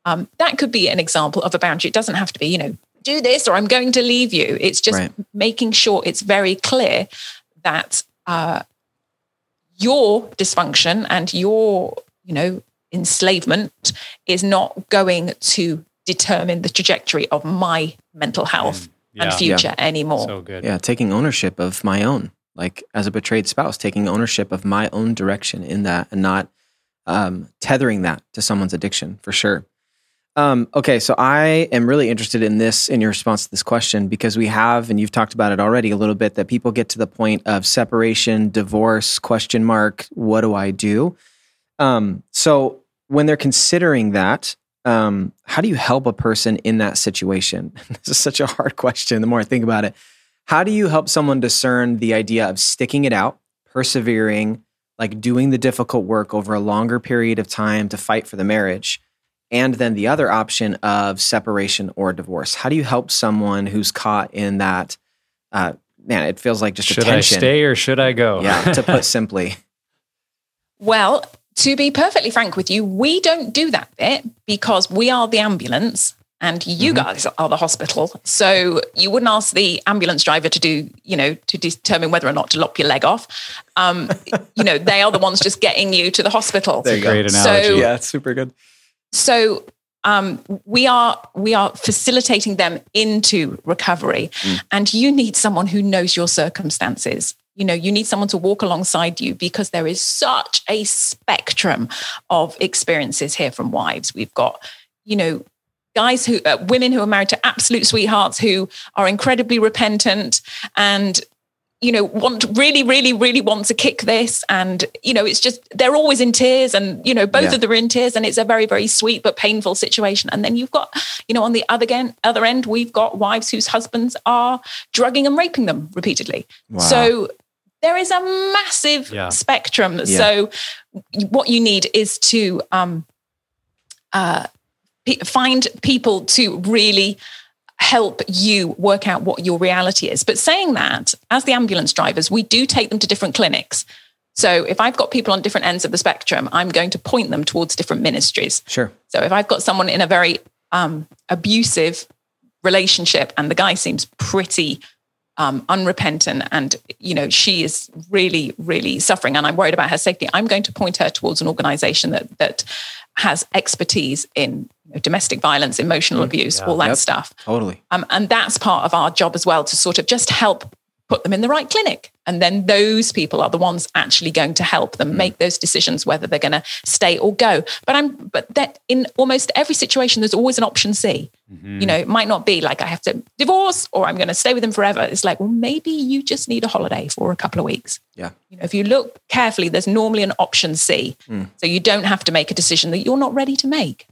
um, that could be an example of a boundary it doesn't have to be you know do this or i'm going to leave you it's just Right. making sure it's very clear that uh, your dysfunction and your you know enslavement is not going to determine the trajectory of my mental health and Yeah. future anymore So good. yeah taking ownership of my own like as a betrayed spouse taking ownership of my own direction in that and not um, tethering that to someone's addiction for sure. Um, okay so i am really interested in this in your response to this question because we have and you've talked about it already a little bit that people get to the point of separation divorce question mark what do i do? Um, so when they're considering that um, how do you help a person in that situation? This is such a hard question the more i think about it. How do you help someone discern the idea of sticking it out, persevering, like doing the difficult work over a longer period of time to fight for the marriage, and then the other option of separation or divorce? How do you help someone who's caught in that? Uh, man, it feels like just Should a I tension. stay or should I go? Yeah, to put simply. Well, to be perfectly frank with you, we don't do that bit because we are the ambulance and you mm-hmm. guys are the hospital. So you wouldn't ask the ambulance driver to do, you know, to determine whether or not to lop your leg off. Um, you know, they are the ones just getting you to the hospital. There you Great go. analogy. So, yeah, it's super good. So um, we are we are facilitating them into recovery, mm. and you need someone who knows your circumstances. You know, you need someone to walk alongside you because there is such a spectrum of experiences here from wives. We've got, you know, guys who uh, women who are married to absolute sweethearts who are incredibly repentant and you know want really really really want to kick this and you know it's just they're always in tears and you know both yeah. of them are in tears and it's a very very sweet but painful situation and then you've got you know on the other again other end we've got wives whose husbands are drugging and raping them repeatedly wow. so there is a massive yeah. spectrum yeah. so what you need is to um uh find people to really help you work out what your reality is. But saying that, as the ambulance drivers, we do take them to different clinics. So if I've got people on different ends of the spectrum, I'm going to point them towards different ministries. Sure. So if I've got someone in a very um, abusive relationship and the guy seems pretty um, unrepentant and you know she is really really suffering and i'm worried about her safety i'm going to point her towards an organization that that has expertise in domestic violence, emotional mm, abuse, yeah, all that yep, stuff. Totally. Um, and that's part of our job as well to sort of just help put them in the right clinic. And then those people are the ones actually going to help them mm. make those decisions whether they're going to stay or go. But I'm but that in almost every situation there's always an option C. Mm-hmm. You know, it might not be like I have to divorce or I'm going to stay with them forever. It's like, well, maybe you just need a holiday for a couple of weeks. Yeah. You know, if you look carefully, there's normally an option C. Mm. So you don't have to make a decision that you're not ready to make.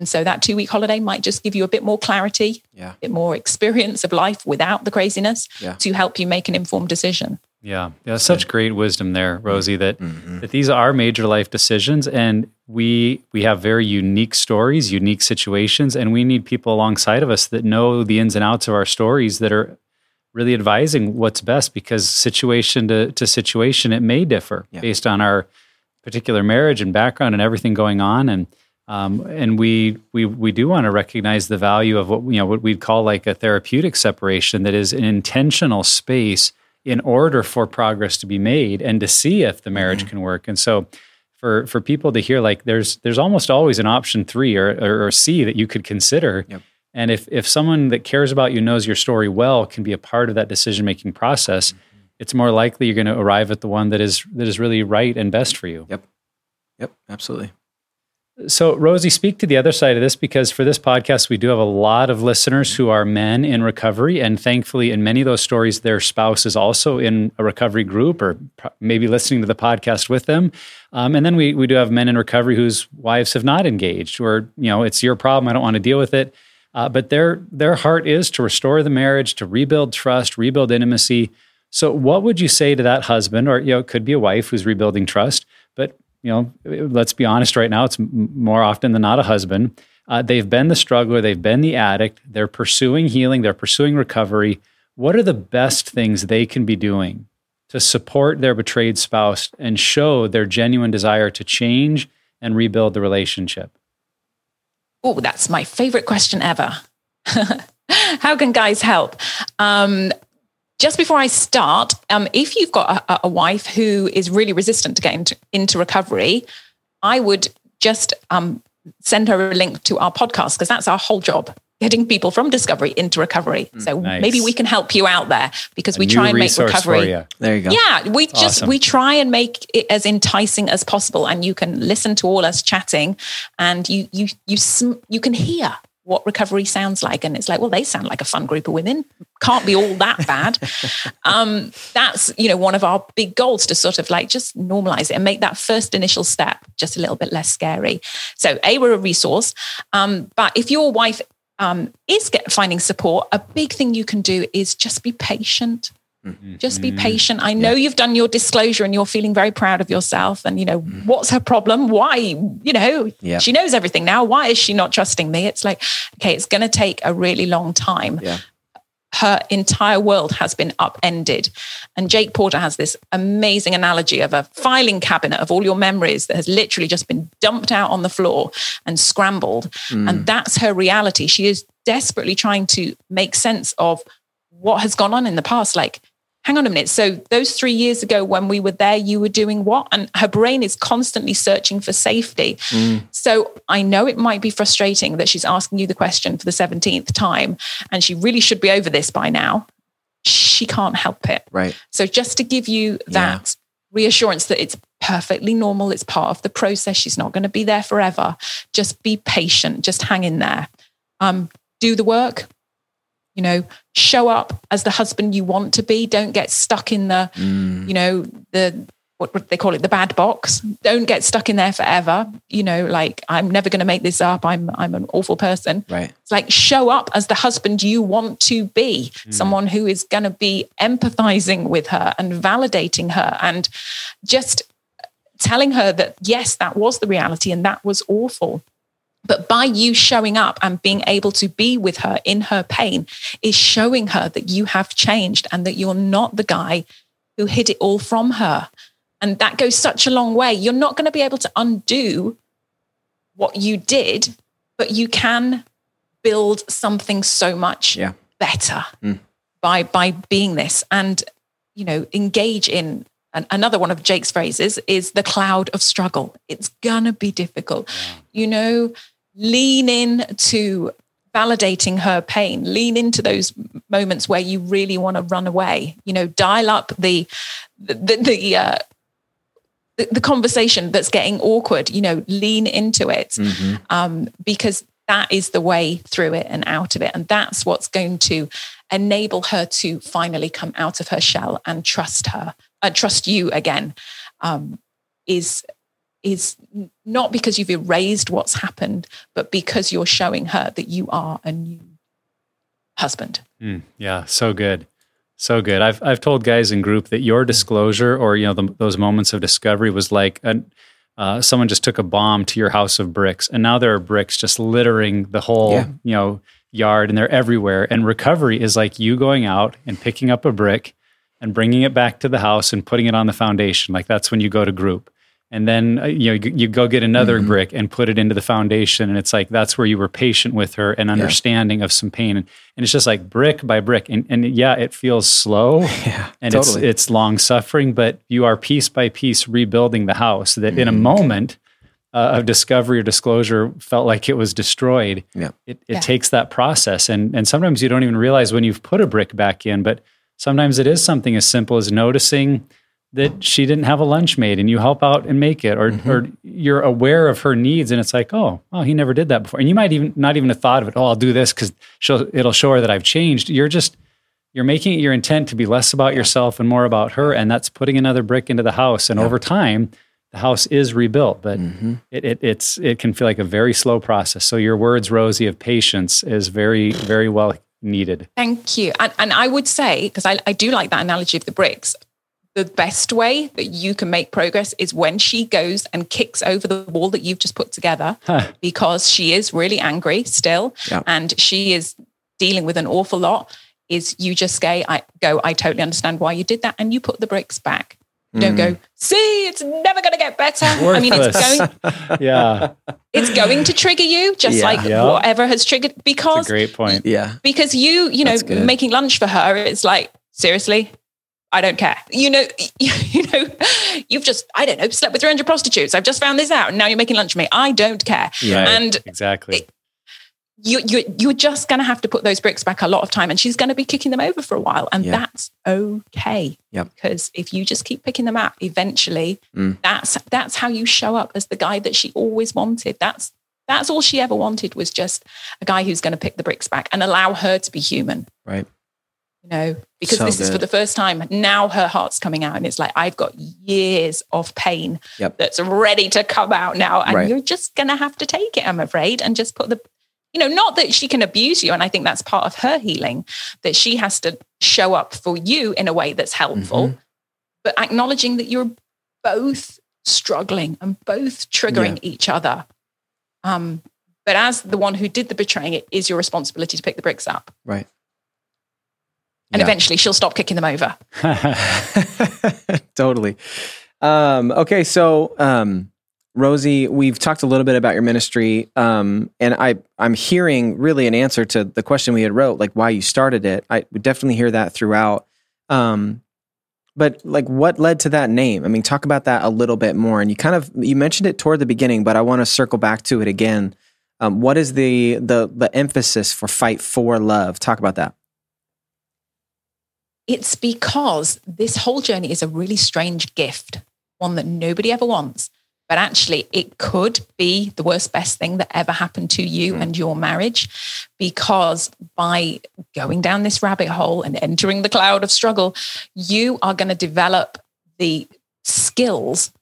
And so that two week holiday might just give you a bit more clarity, yeah. a bit more experience of life without the craziness yeah. to help you make an informed decision. Yeah, yeah, such great wisdom there, Rosie. That mm-hmm. that these are major life decisions, and we we have very unique stories, unique situations, and we need people alongside of us that know the ins and outs of our stories that are really advising what's best. Because situation to, to situation, it may differ yeah. based on our particular marriage and background and everything going on, and um, and we we we do want to recognize the value of what you know what we'd call like a therapeutic separation that is an intentional space in order for progress to be made and to see if the marriage mm-hmm. can work. And so for for people to hear like there's there's almost always an option three or or, or C that you could consider. Yep. And if if someone that cares about you knows your story well can be a part of that decision making process, mm-hmm. it's more likely you're going to arrive at the one that is that is really right and best for you. Yep. Yep, absolutely. So, Rosie, speak to the other side of this because for this podcast, we do have a lot of listeners who are men in recovery. And thankfully, in many of those stories, their spouse is also in a recovery group or maybe listening to the podcast with them. Um, and then we, we do have men in recovery whose wives have not engaged, or, you know, it's your problem. I don't want to deal with it. Uh, but their, their heart is to restore the marriage, to rebuild trust, rebuild intimacy. So, what would you say to that husband, or, you know, it could be a wife who's rebuilding trust, but you know, let's be honest right now, it's more often than not a husband. Uh, they've been the struggler, they've been the addict, they're pursuing healing, they're pursuing recovery. What are the best things they can be doing to support their betrayed spouse and show their genuine desire to change and rebuild the relationship? Oh, that's my favorite question ever. How can guys help? Um, just before I start, um, if you've got a, a, wife who is really resistant to getting into, into recovery, I would just um, send her a link to our podcast because that's our whole job getting people from discovery into recovery. Mm, so nice. maybe we can help you out there because a we try and make recovery. There you go. Yeah, we awesome. just we try and make it as enticing as possible, and you can listen to all us chatting, and you you you you can hear what recovery sounds like. And it's like, well, they sound like a fun group of women. Can't be all that bad. um, that's, you know, one of our big goals to sort of like just normalize it and make that first initial step just a little bit less scary. So, A, we're a resource. Um, but if your wife um, is get, finding support, a big thing you can do is just be patient. Mm-hmm. Just be mm-hmm. patient. I know yeah. you've done your disclosure and you're feeling very proud of yourself. And, you know, mm. what's her problem? Why? You know, yeah. she knows everything now. Why is she not trusting me? It's like, okay, it's going to take a really long time. Yeah. her entire world has been upended. And Jake Porter has this amazing analogy of a filing cabinet of all your memories that has literally just been dumped out on the floor and scrambled. Mm. And that's her reality. She is desperately trying to make sense of what has gone on in the past. Like, hang on a minute. So, those three years ago when we were there, you were doing what? And her brain is constantly searching for safety. Mm. So, I know it might be frustrating that she's asking you the question for the 17th time, and she really should be over this by now. She can't help it. Right. So, just to give you that yeah. reassurance that it's perfectly normal, it's part of the process. She's not going to be there forever. Just be patient, just hang in there. Um, do the work, you know show up as the husband you want to be. Don't get stuck in the mm. you know the what they call it the bad box. Don't get stuck in there forever. You know like i'm never going to make this up. I'm i'm an awful person. Right. It's like show up as the husband you want to be. Mm. someone who is going to be empathizing with her and validating her and just telling her that yes that was the reality and that was awful but by you showing up and being able to be with her in her pain is showing her that you have changed and that you're not the guy who hid it all from her. And that goes such a long way. You're not going to be able to undo what you did, but you can build something so much yeah. better mm. by by being this and you know engage in and another one of Jake's phrases is the cloud of struggle. It's gonna be difficult. You know, lean in to validating her pain lean into those moments where you really want to run away you know dial up the the the, uh, the, the conversation that's getting awkward you know lean into it mm-hmm. um, because that is the way through it and out of it and that's what's going to enable her to finally come out of her shell and trust her uh, trust you again um, is is not because you've erased what's happened, but because you're showing her that you are a new husband. Mm, yeah, so good. So good. I've I've told guys in group that your disclosure or you know the, those moments of discovery was like an, uh, someone just took a bomb to your house of bricks, and now there are bricks just littering the whole yeah. you know yard, and they're everywhere. And recovery is like you going out and picking up a brick and bringing it back to the house and putting it on the foundation. Like that's when you go to group and then uh, you know you, you, go get another mm-hmm. brick and put it into the foundation and it's like that's where you were patient with her and understanding yeah. of some pain and, and, it's just like brick by brick and, and yeah it feels slow yeah, and totally. it's it's long suffering but you are piece by piece rebuilding the house that mm-hmm. in a mm-hmm. moment uh, of discovery or disclosure felt like it was destroyed yeah. it, it yeah. takes that process and and sometimes you don't even realize when you've put a brick back in but sometimes it is something as simple as noticing that she didn't have a lunch made and you help out and make it or mm-hmm. or you're aware of her needs and it's like oh oh he never did that before. And you might even not even have thought of it oh I'll do this cuz it'll show her that I've changed. You're just you're making it your intent to be less about yourself and more about her and that's putting another brick into the house. And yeah. over time the house is rebuilt but mm-hmm. it, it it's it can feel like a very slow process. So your words Rosie of patience is very very well needed. Thank you. And, and I would say because I, I do like that analogy of the bricks the best way that you can make progress is when she goes and kicks over the wall that you've just put together huh. because she is really angry still yeah. and she is dealing with an awful lot is you just say I go I totally understand why you did that and you put the bricks back you don't go mm. see it's never going to get better Worthless. I mean it's going yeah it's going to trigger you just yeah. like yeah. whatever has triggered because great point yeah because you you know making lunch for her it's like seriously I don't care. You know, you know, you've just, I don't know, slept with 300 prostitutes. I've just found this out and now you're making lunch for me. I don't care. Yeah, and exactly. It, you, you, you're just going to have to put those bricks back a lot of time and she's going to be kicking them over for a while. And yeah. that's okay. Yep. Because if you just keep picking them up, eventually mm. that's, that's how you show up as the guy that she always wanted. That's, that's all she ever wanted was just a guy who's going to pick the bricks back and allow her to be human. Right you know, because so this good. is for the first time. Now her heart's coming out, and it's like, I've got years of pain yep. that's ready to come out now. And right. you're just going to have to take it, I'm afraid, and just put the, you know, not that she can abuse you. And I think that's part of her healing, that she has to show up for you in a way that's helpful, mm-hmm. but acknowledging that you're both struggling and both triggering yeah. each other. Um, but as the one who did the betraying, it is your responsibility to pick the bricks up. Right. And yeah. eventually she'll stop kicking them over. totally. Um, okay, so um, Rosie, we've talked a little bit about your ministry, um, and I I'm hearing really an answer to the question we had wrote, like why you started it. I would definitely hear that throughout. Um, but like, what led to that name? I mean, talk about that a little bit more. And you kind of you mentioned it toward the beginning, but I want to circle back to it again. Um, what is the the the emphasis for Fight for Love? Talk about that. It's because this whole journey is a really strange gift, one that nobody ever wants but actually it could be the worst best thing that ever happened to you mm. and your marriage because by going down this rabbit hole and entering the cloud of struggle you are going to develop the skills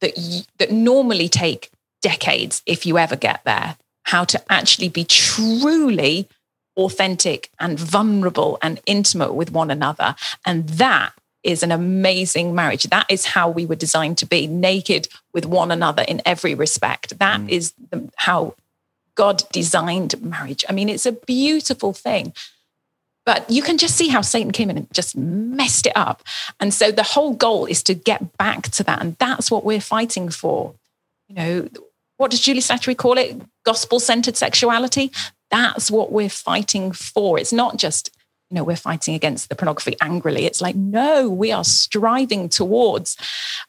that you, that normally take decades if you ever get there how to actually be truly authentic and vulnerable and intimate with one another and that is an amazing marriage. That is how we were designed to be naked with one another in every respect. That mm. is the, how God designed marriage. I mean, it's a beautiful thing. But you can just see how Satan came in and just messed it up. And so the whole goal is to get back to that. And that's what we're fighting for. You know, what does Juli Slattery call it? Gospel centered sexuality. That's what we're fighting for. It's not just you know, we're fighting against the pornography angrily. It's like, no, we are striving towards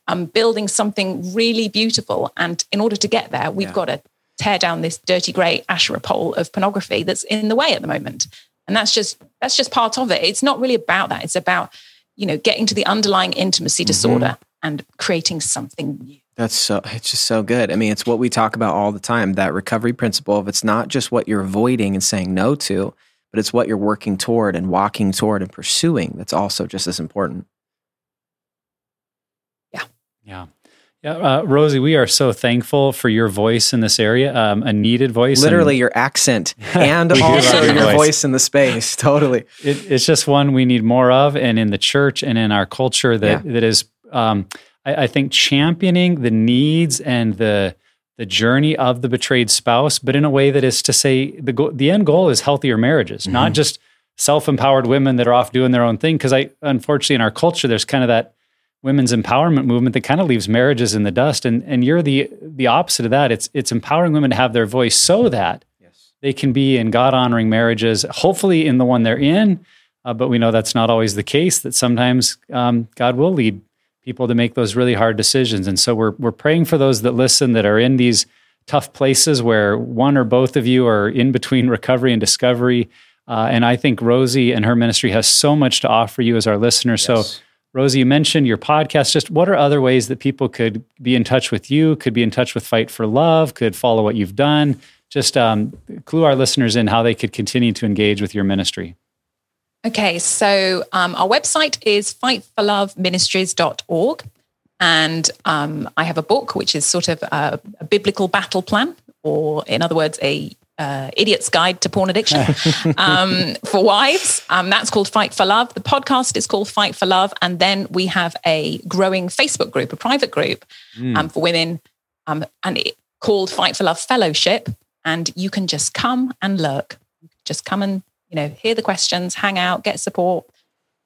um, building something really beautiful. And in order to get there, we've yeah. got to tear down this dirty grey Asherah pole of pornography that's in the way at the moment. And that's just that's just part of it. It's not really about that. It's about, you know, getting to the underlying intimacy mm-hmm. disorder and creating something new. That's so it's just so good. I mean, it's what we talk about all the time, that recovery principle of it's not just what you're avoiding and saying no to, but it's what you're working toward and walking toward and pursuing that's also just as important. Yeah. Yeah. Yeah, uh, Rosie, we are so thankful for your voice in this area, um, a needed voice. Literally, and, your accent and also your voice. voice. in the space. Totally. It, it's just one we need more of, and in the church and in our culture that yeah. that is, um, I, I think, championing the needs and the the journey of the betrayed spouse, but in a way that is to say the go- the end goal is healthier marriages, mm-hmm. not just self-empowered women that are off doing their own thing. Because I, unfortunately, in our culture, there's kind of that women's empowerment movement that kind of leaves marriages in the dust. And and you're the the opposite of that. It's it's empowering women to have their voice so that yes. they can be in God honoring marriages. Hopefully, in the one they're in. Uh, but we know that's not always the case. That sometimes um, God will lead people to make those really hard decisions. And so we're we're praying for those that listen that are in these tough places where one or both of you are in between recovery and discovery. Uh, and I think Rosie and her ministry has so much to offer you as our listeners. Yes. So, Rosie, you mentioned your podcast. Just what are other ways that people could be in touch with you, could be in touch with Fight for Love, could follow what you've done? Just um, clue our listeners in how they could continue to engage with your ministry. Okay, so um, our website is fightforloveministries.org. And um, I have a book, which is sort of a, a biblical battle plan, or in other words, a uh, idiot's guide to porn addiction um, for wives. Um, that's called Fight for Love. The podcast is called Fight for Love. And then we have a growing Facebook group, a private group mm. um, for women, um, and it, called Fight for Love Fellowship. And you can just come and lurk. Just come and you know, hear the questions, hang out, get support.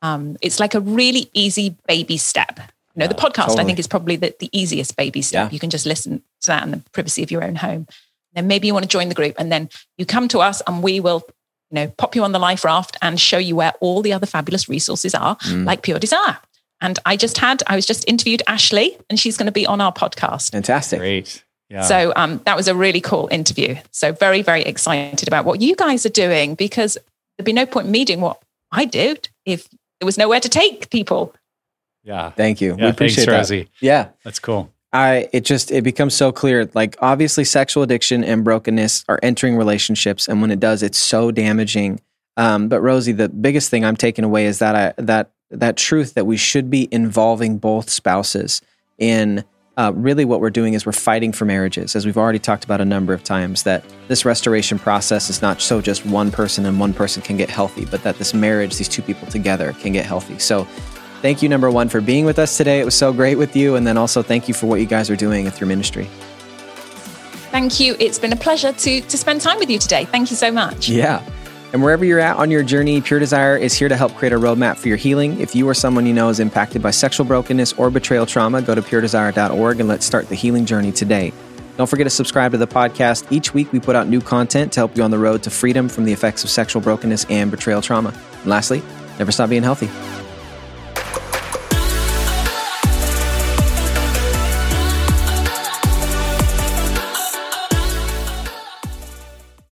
Um, it's like a really easy baby step. You know, yeah, the podcast totally. I think is probably the, the easiest baby step. Yeah. You can just listen to that in the privacy of your own home. Then maybe you want to join the group, and then you come to us, and we will, you know, pop you on the life raft and show you where all the other fabulous resources are, mm. like Pure Desire. And I just had, I was just interviewed Ashley, and she's going to be on our podcast. Fantastic. Great. Yeah. So um, that was a really cool interview. So very, very excited about what you guys are doing because there'd be no point in me doing what I did if there was nowhere to take people. Yeah. Thank you. Yeah, we appreciate thanks, that. Rosie. Yeah. That's cool. I it just it becomes so clear like obviously sexual addiction and brokenness are entering relationships and when it does it's so damaging um, but Rosie the biggest thing I'm taking away is that I that that truth that we should be involving both spouses in uh, really what we're doing is we're fighting for marriages, as we've already talked about a number of times, that this restoration process is not so just one person and one person can get healthy, but that this marriage, these two people together, can get healthy. So, thank you, number one, for being with us today. It was so great with you. And then also, thank you for what you guys are doing with your ministry. Thank you. It's been a pleasure to, to spend time with you today. Thank you so much. Yeah. And wherever you're at on your journey, Pure Desire is here to help create a roadmap for your healing. If you or someone you know is impacted by sexual brokenness or betrayal trauma, go to puredesire.org and let's start the healing journey today. Don't forget to subscribe to the podcast. Each week, we put out new content to help you on the road to freedom from the effects of sexual brokenness and betrayal trauma. And lastly, never stop being healthy.